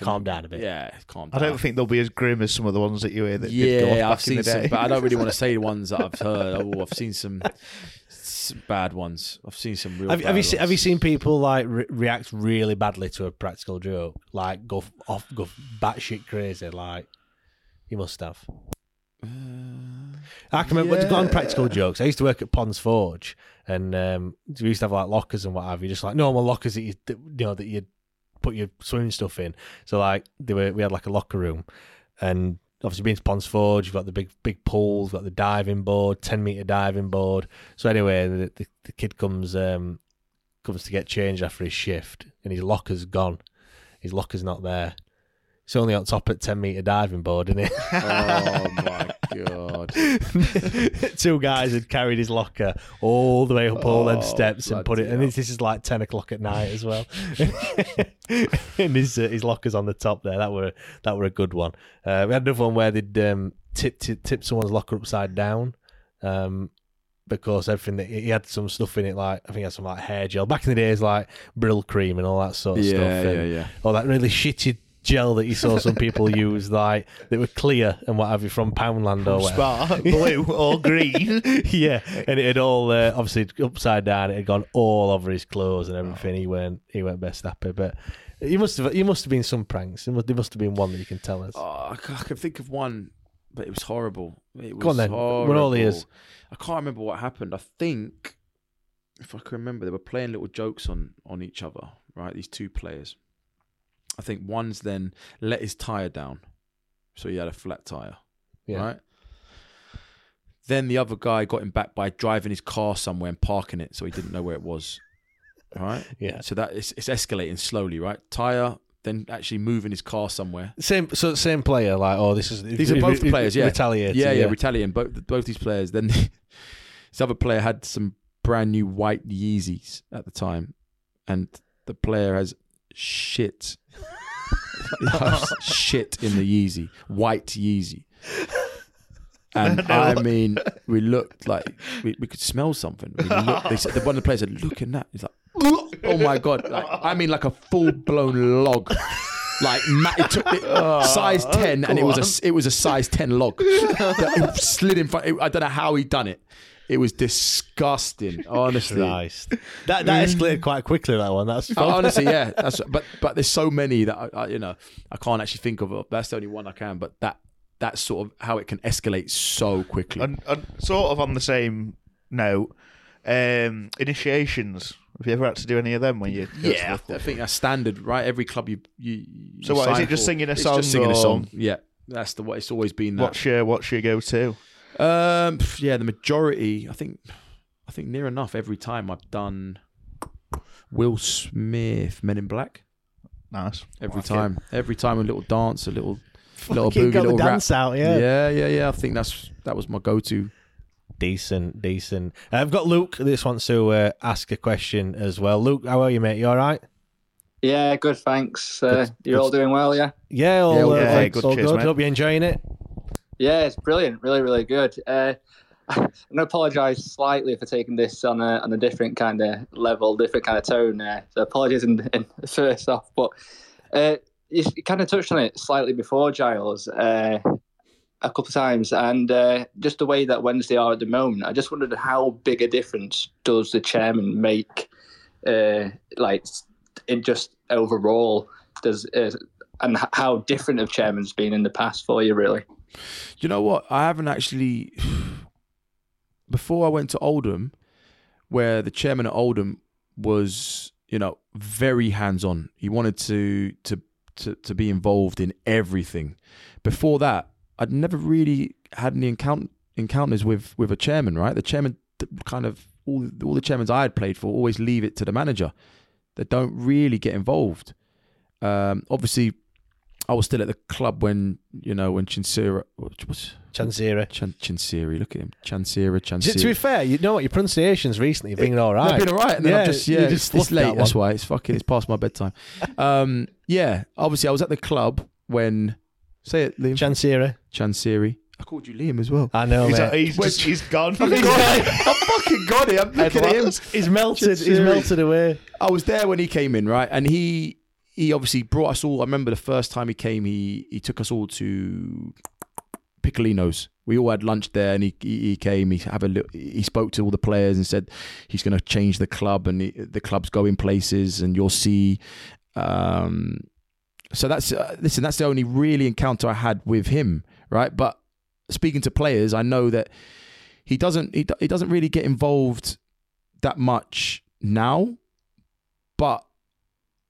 calmed down a bit. Yeah, calm I down. I don't think they'll be as grim as some of the ones that you hear that did go off Yeah, back I've in the seen some, day. but I don't really want to say the ones that I've heard. Oh, I've seen some. some bad ones. I've seen some real. Have, bad have you ones. seen, have you seen people like re- react really badly to a practical joke? Like go off, go batshit crazy. Like you must have. Uh, I can remember yeah. on practical jokes. I used to work at Ponds Forge, and um, we used to have like lockers and what have you, just like normal lockers that you that, you know that you put your swimming stuff in. So like they were, we had like a locker room, and obviously being to Ponds Forge, you've got the big big pools, got the diving board, ten meter diving board. So anyway, the, the, the kid comes um, comes to get changed after his shift, and his locker's gone. His locker's not there. It's only on top at ten meter diving board, isn't it? Oh my god! Two guys had carried his locker all the way up all them Oh, steps and put it. And this is like ten o'clock at night as well. and his uh, his locker's on the top there. That were that were a good one. Uh, we had another one where they'd um, tip, tip tip someone's locker upside down. Um, because everything that he had some stuff in it, like I think he had some like hair gel. Back in the days, like Brylcreem and all that sort of Yeah, stuff. yeah, and yeah. All that really shitty gel that you saw some people use, like that were clear and what have you from Poundland or whatever. Spar, blue or green. yeah, and it had all uh, obviously upside down. It had gone all over his clothes and everything. He weren't he weren't best happy, but you must have you must have been some pranks. There must, there must have been one that you can tell us. Oh, I I can think of one, but it was horrible. It was Go on then. Horrible. We're all ears. I can't remember what happened. I think, if I can remember, they were playing little jokes on on each other. Right, these two players. I think one's then let his tire down, so he had a flat tire. Yeah. Right. Then the other guy got him back by driving his car somewhere and parking it, so he didn't know where it was. Right. Yeah. So that it's, it's escalating slowly. Right. Tire, then actually moving his car somewhere. Same so same player. Like oh, this is These are both the players, yeah. retaliating. Yeah, yeah, retaliating. Both both these players. Then this other player had some brand new white Yeezys at the time, and the player has shit, shit in the Yeezy, white Yeezy. And I mean, we looked like we, we could smell something. We looked, they said, one of the players said, "Look at that." He's like, "Oh my god!" Like, I mean, like a full blown log. Like it took it, oh, size ten, and it was a s- it was a size ten log. it slid in front. I don't know how he done it. It was disgusting. Honestly, Christ. That that escalated quite quickly. That one. That's Uh, honestly, yeah. That's but but there's so many that I, I, you know I can't actually think of. That's the only one I can. But that that's sort of how it can escalate so quickly. And, and sort of on the same note, um, initiations. Have you ever had to do any of them when you? yeah, I think that's standard, right? Every club you you. you So what, is sign it just singing a it's song Just singing a song. Yeah, that's the way it's always been. That. What's your What's your go to? Um, yeah, the majority. I think, I think near enough every time I've done Will Smith Men in Black. Nice. Every Fuck time, every time a little dance, a little little boogie, got the little rap. dance out, yeah. yeah, yeah, yeah. I think that's that was my go-to. Decent, decent. I've got Luke. This wants to uh, ask a question as well. Luke, how are you, mate? You all right? Yeah, good. Thanks. Uh, Good- you're all doing well, yeah. Yeah, all, Yeah, uh, yeah, thanks, good. all Cheers, good. mate. Hope you're enjoying it. Yeah, it's brilliant. Really, really good. Uh, I'm gonna apologise slightly for taking this on a on a different kind of level, different kind of tone. Uh, so apologies in, in first off, but uh, you, kind of touched on it slightly before, Giles. Uh, a couple of times, and uh, just the way that Wednesday are at the moment, I just wondered how big a difference does the chairman make, uh, like in just overall, does uh, and how different have chairman's been in the past for you, really? You know what? I haven't actually. Before I went to Oldham, where the chairman at Oldham was, you know, very hands-on. He wanted to to to, to be involved in everything. Before that, I'd never really had any encount- encounters with with a chairman. Right, the chairman kind of all all the chairmans I had played for always leave it to the manager. They don't really get involved. Um, obviously, I was still at the club when you know when Chinsira was Chansira. Chan, Chinsiri, look at him, Chansira, To, Chansiri. to be fair, you know what your pronunciations recently have been all right. They've been all right. And then I'm just yeah, you it's, just it's fluffed that late. That's why it's fucking. It's past my bedtime. Um, yeah, obviously I was at the club when. Say it, Liam. Chansira. Chansiri. I called you Liam as well. I know, He's, mate. he's, just, he's gone. I fucking got it. I'm looking at him. He's melted. He's melted away. I was there when he came in, right? And he he obviously brought us all. I remember the first time he came, he he took us all to Piccolino's We all had lunch there, and he he, he came. He have a look, he spoke to all the players and said he's going to change the club, and the, the club's going places, and you'll see. Um, so that's uh, listen. That's the only really encounter I had with him, right? But speaking to players, I know that he doesn't he, he doesn't really get involved that much now, but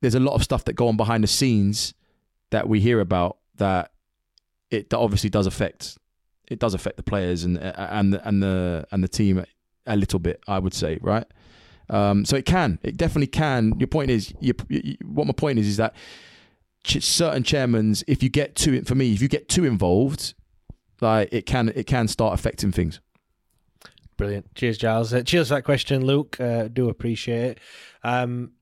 there's a lot of stuff that go on behind the scenes that we hear about that it that obviously does affect it does affect the players and and and the and the team a little bit, I would say, right? Um, so it can, it definitely can. Your point is, you, you, what my point is, is that certain chairmans, if you get too, for me, if you get too involved, like it can, it can start affecting things. Brilliant. Cheers, Giles. Uh, cheers for that question, Luke. Uh, do appreciate it. Um,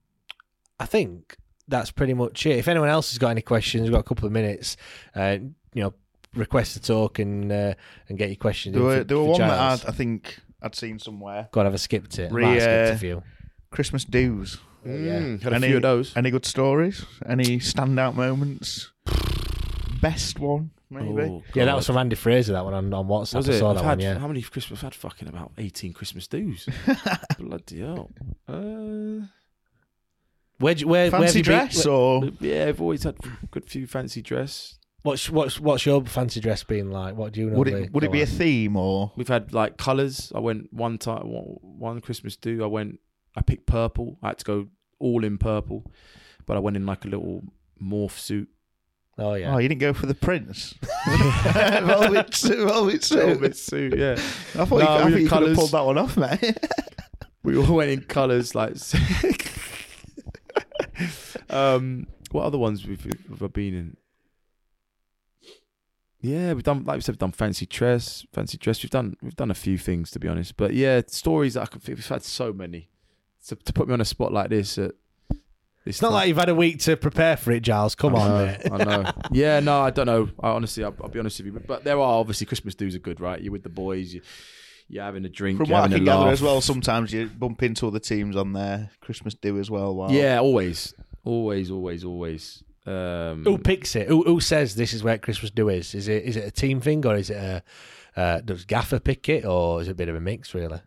I think that's pretty much it. If anyone else has got any questions, we've got a couple of minutes. Uh, you know, request to talk and uh, and get your questions. There in were, for- there were one Giles. that I'd, I think I'd seen somewhere. God, have I skipped it? Re, might have skipped a few. Christmas dues. Oh, yeah. Mm, had a any, few of those. Any good stories? Any standout moments? Best one, maybe. Oh, Yeah, that was from Andy Fraser. That one on, on WhatsApp. Was I saw I've that had, one. Yeah. How many Christmas? I've had fucking about eighteen Christmas dues. Bloody hell. Uh, Where, where, where have Fancy you been- dress where- or yeah, I've always had a good few fancy dress. What's what's what's your fancy dress been like? What do you know? would it would it be a theme or We've had like colours. I went one time, one, one Christmas do. I went. I picked purple. I had to go all in purple, but I went in like a little morph suit. Oh yeah. Oh, you didn't go for the prince. velvet suit, velvet suit. Velvet suit, yeah. I thought No, you, I we think had you could have pulled that one off, mate. We all went in colours like. um, what other ones we've, we've been in? Yeah, we've done like we said, we've done fancy dress, fancy dress. We've done we've done a few things to be honest, but yeah, stories that I can think we've had so many. To, to put me on a spot like this, at this It's not like you've had a week to prepare for it, Giles. Come I on, know, mate. I know. Yeah, no, I don't know. I honestly, I'll, I'll be honest with you, but, but there are obviously Christmas dues are good, right? You're with the boys, you, you're having a drink, From you're what I can gather as well, sometimes you bump into other teams on their Christmas do as well. While Yeah, always, always, always, always. Um, Who picks it? Who, who says this is where Christmas do is? Is it is it a team thing or is it a uh, does Gaffer pick it or is it a bit of a mix really?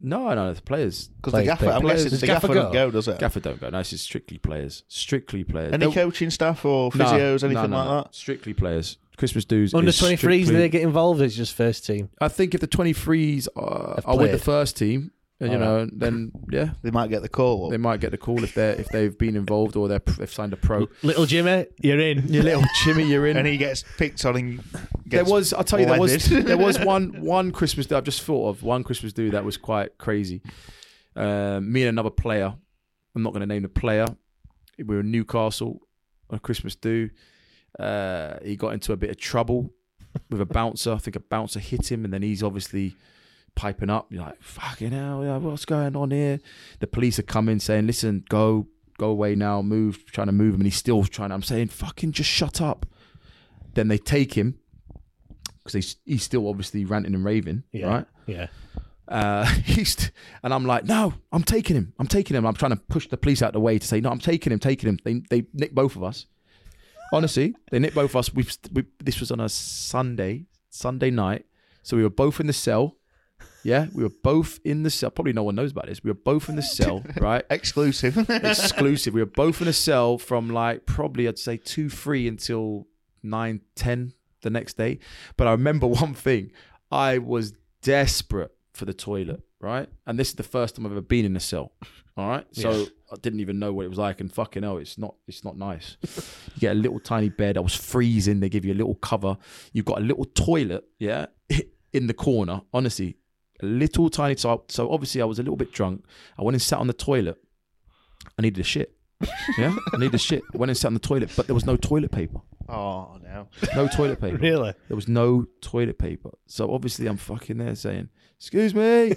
No, no, the players. because the gaffer, I'm players- guessing the Does gaffer, Gaffer don't go? go, does it? Gaffer don't go. No, it's just strictly players. Strictly players. Any They'll- coaching staff or physios, no, anything no, like no. that? Strictly players. Christmas dues. Under is twenty threes, do they get involved? It's just first team. I think if the 23s are, are with the first team, and, you All know, then yeah, They might get the call. they might get the call if they are if they've been involved or they're, they've signed a pro. Little Jimmy, you're in. Your little Jimmy, you're in. and he gets picked on and there was, I'll tell you, there was wedded. there was one one Christmas do I've just thought of one Christmas do that was quite crazy. Um, me and another player, I'm not going to name the player. We were in Newcastle on Christmas do. Uh, he got into a bit of trouble with a bouncer. I think a bouncer hit him, and then he's obviously piping up. You're like, fucking hell, yeah, what's going on here? The police are coming saying, listen, go, go away now, move, trying to move him, and he's still trying. I'm saying, fucking just shut up. Then they take him because he's, he's still obviously ranting and raving, Yeah. right? Yeah. Uh, he's and I'm like, no, I'm taking him. I'm taking him. I'm trying to push the police out the way to say, no, I'm taking him, taking him. They they nick both of us. Honestly, they nicked both of us. We've we, this was on a Sunday, Sunday night, so we were both in the cell. Yeah, we were both in the cell. Probably no one knows about this. We were both in the cell, right? exclusive. Exclusive. We were both in a cell from like probably I'd say two, three until nine, ten the next day. But I remember one thing. I was desperate for the toilet, right? And this is the first time I've ever been in a cell. All right. So Yeah. I didn't even know what it was like and fucking hell, it's not it's not nice. You get a little tiny bed. I was freezing. They give you a little cover. You've got a little toilet, yeah, in the corner. Honestly, a little tiny so, so obviously I was a little bit drunk. I went and sat on the toilet. I needed a shit. Yeah, I needed a shit. I went and sat on the toilet, but there was no toilet paper. oh no! No toilet paper. Really? There was no toilet paper. So obviously I'm fucking there saying, "Excuse me,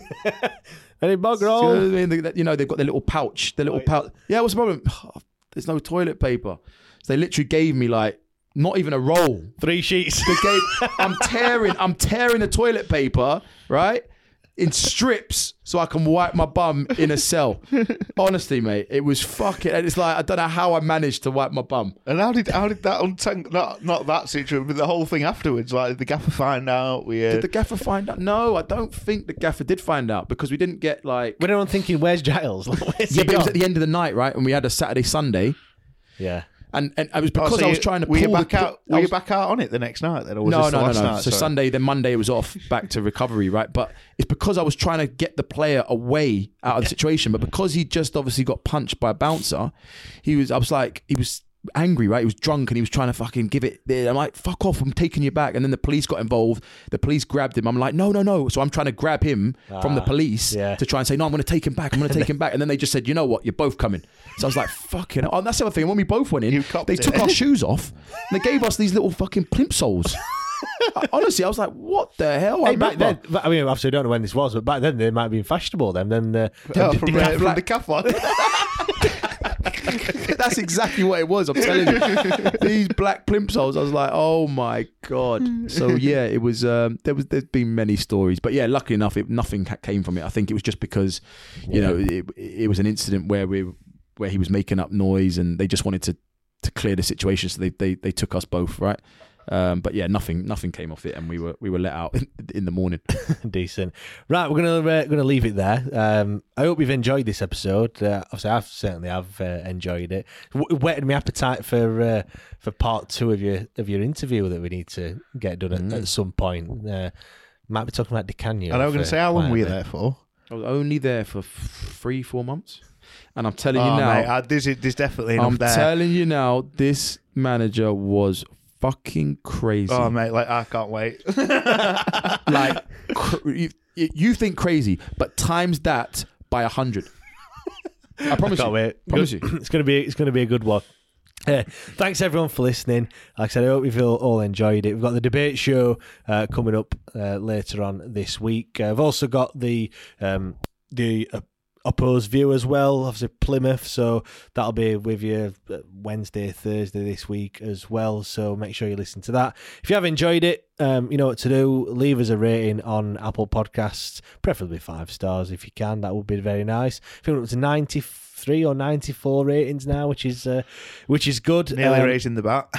Any bug roll? excuse me." And they- you know they've got their little pouch, their little oh, pouch. Yeah, what's the problem? There's no toilet paper. So they literally gave me like not even a roll. Three sheets. They gave. I'm tearing. I'm tearing the toilet paper. Right. In strips so I can wipe my bum in a cell. Honestly, mate, it was fucking. And it's like I don't know how I managed to wipe my bum. And how did how did that untangle? Not not that situation, but the whole thing afterwards. Like did the gaffer find out? We uh, Did the gaffer find out? No, I don't think the gaffer did find out because we didn't get like. When everyone thinking, "Where's Giles?" Like, where's Yeah, he but it was at the end of the night, right? And we had a Saturday Sunday, Yeah. And and it was Oh, because so I was you- trying to Were pull you back the, out? Were you back out on it the next night then, or was no, this no, no, no. night? So Sorry. Sunday, then Monday it was off, back to recovery, right? But it's because I was trying to get the player away out of the situation. But because he just obviously got punched by a bouncer, he was. I was like, he was angry, right? He was drunk and he was trying to fucking give it. I'm like, fuck off! I'm taking you back. And then the police got involved. The police grabbed him. I'm like, no, no, no. So I'm trying to grab him from the Ah, police yeah. to try and say, no, I'm going to take him back. I'm going to take him back. And then they just said, you know what? You're both coming. So I was like, fucking. Oh, that's the other thing. When we both went in, they it. took our shoes off and they gave us these little fucking plimsolls. Honestly, I was like, what the hell? I back then, I mean, obviously, I don't know when this was, but back then they might have been fashionable. Then, then uh, from, uh, from the. That's exactly what it was. I'm telling you, these black plimsolls. I was like, oh my god. So yeah, it was. Um, there was. There's been many stories, but yeah, luckily enough, it, nothing came from it. I think it was just because, you know, it, it was an incident where we where he was making up noise, and they just wanted to to clear the situation, so they they, they took us both right. Um, but yeah, nothing nothing came off it, and we were we were let out in, in the morning. Decent. Right, we're gonna uh, gonna leave it there. Um, I hope you've enjoyed this episode. Uh, obviously, I've certainly have uh, enjoyed it. W- whetted my appetite for uh, for part two of your of your interview that we need to get done at, at some point. Uh, might be talking about Di Canio. And I was going to say, how long quite a were you there for? I was only there for f- three four months, and I'm telling you Oh, now, mate, uh, there's, there's definitely I'm there. telling you now, this manager was fucking crazy. oh, mate, like I can't wait. like cr- you, you think crazy, but times that by a hundred. I promise Can't you. wait. Promise you. It's gonna be it's gonna be a good one. Uh, thanks everyone for listening. Like I said, I hope you've all, enjoyed it. We've got the debate show uh, coming up uh, later on this week. Uh, I've also got the um, the opposed view as well. Obviously Plymouth, so that'll be with you uh, Wednesday, Thursday this week as well. So make sure you listen to that. If you have enjoyed it, um, you know what to do. Leave us a rating on Apple Podcasts, preferably five stars if you can. That would be very nice. I think we're up to ninety three or ninety four ratings now, which is uh, which is good. Nearly Um, raising the bat.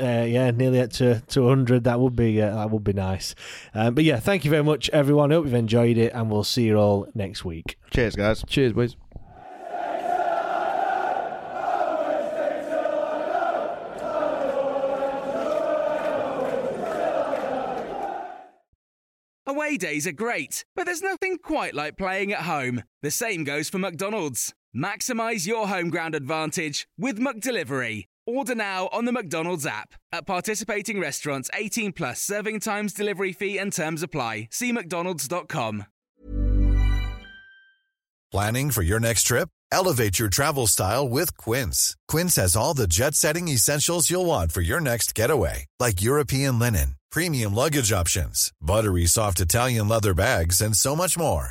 uh, yeah, nearly at to to 100. That would be uh, that would be nice. Um, but yeah, thank you very much, everyone. Hope you've enjoyed it, and we'll see you all next week. Cheers, guys. Cheers, boys. Away days are great, but there's nothing quite like playing at home. The same goes for McDonald's. Maximize your home ground advantage with McDelivery. Order now on the McDonald's app. At participating restaurants, 18 plus serving times, delivery fee, and terms apply. See McDonald's.com. Planning for your next trip? Elevate your travel style with Quince. Quince has all the jet setting essentials you'll want for your next getaway, like European linen, premium luggage options, buttery soft Italian leather bags, and so much more.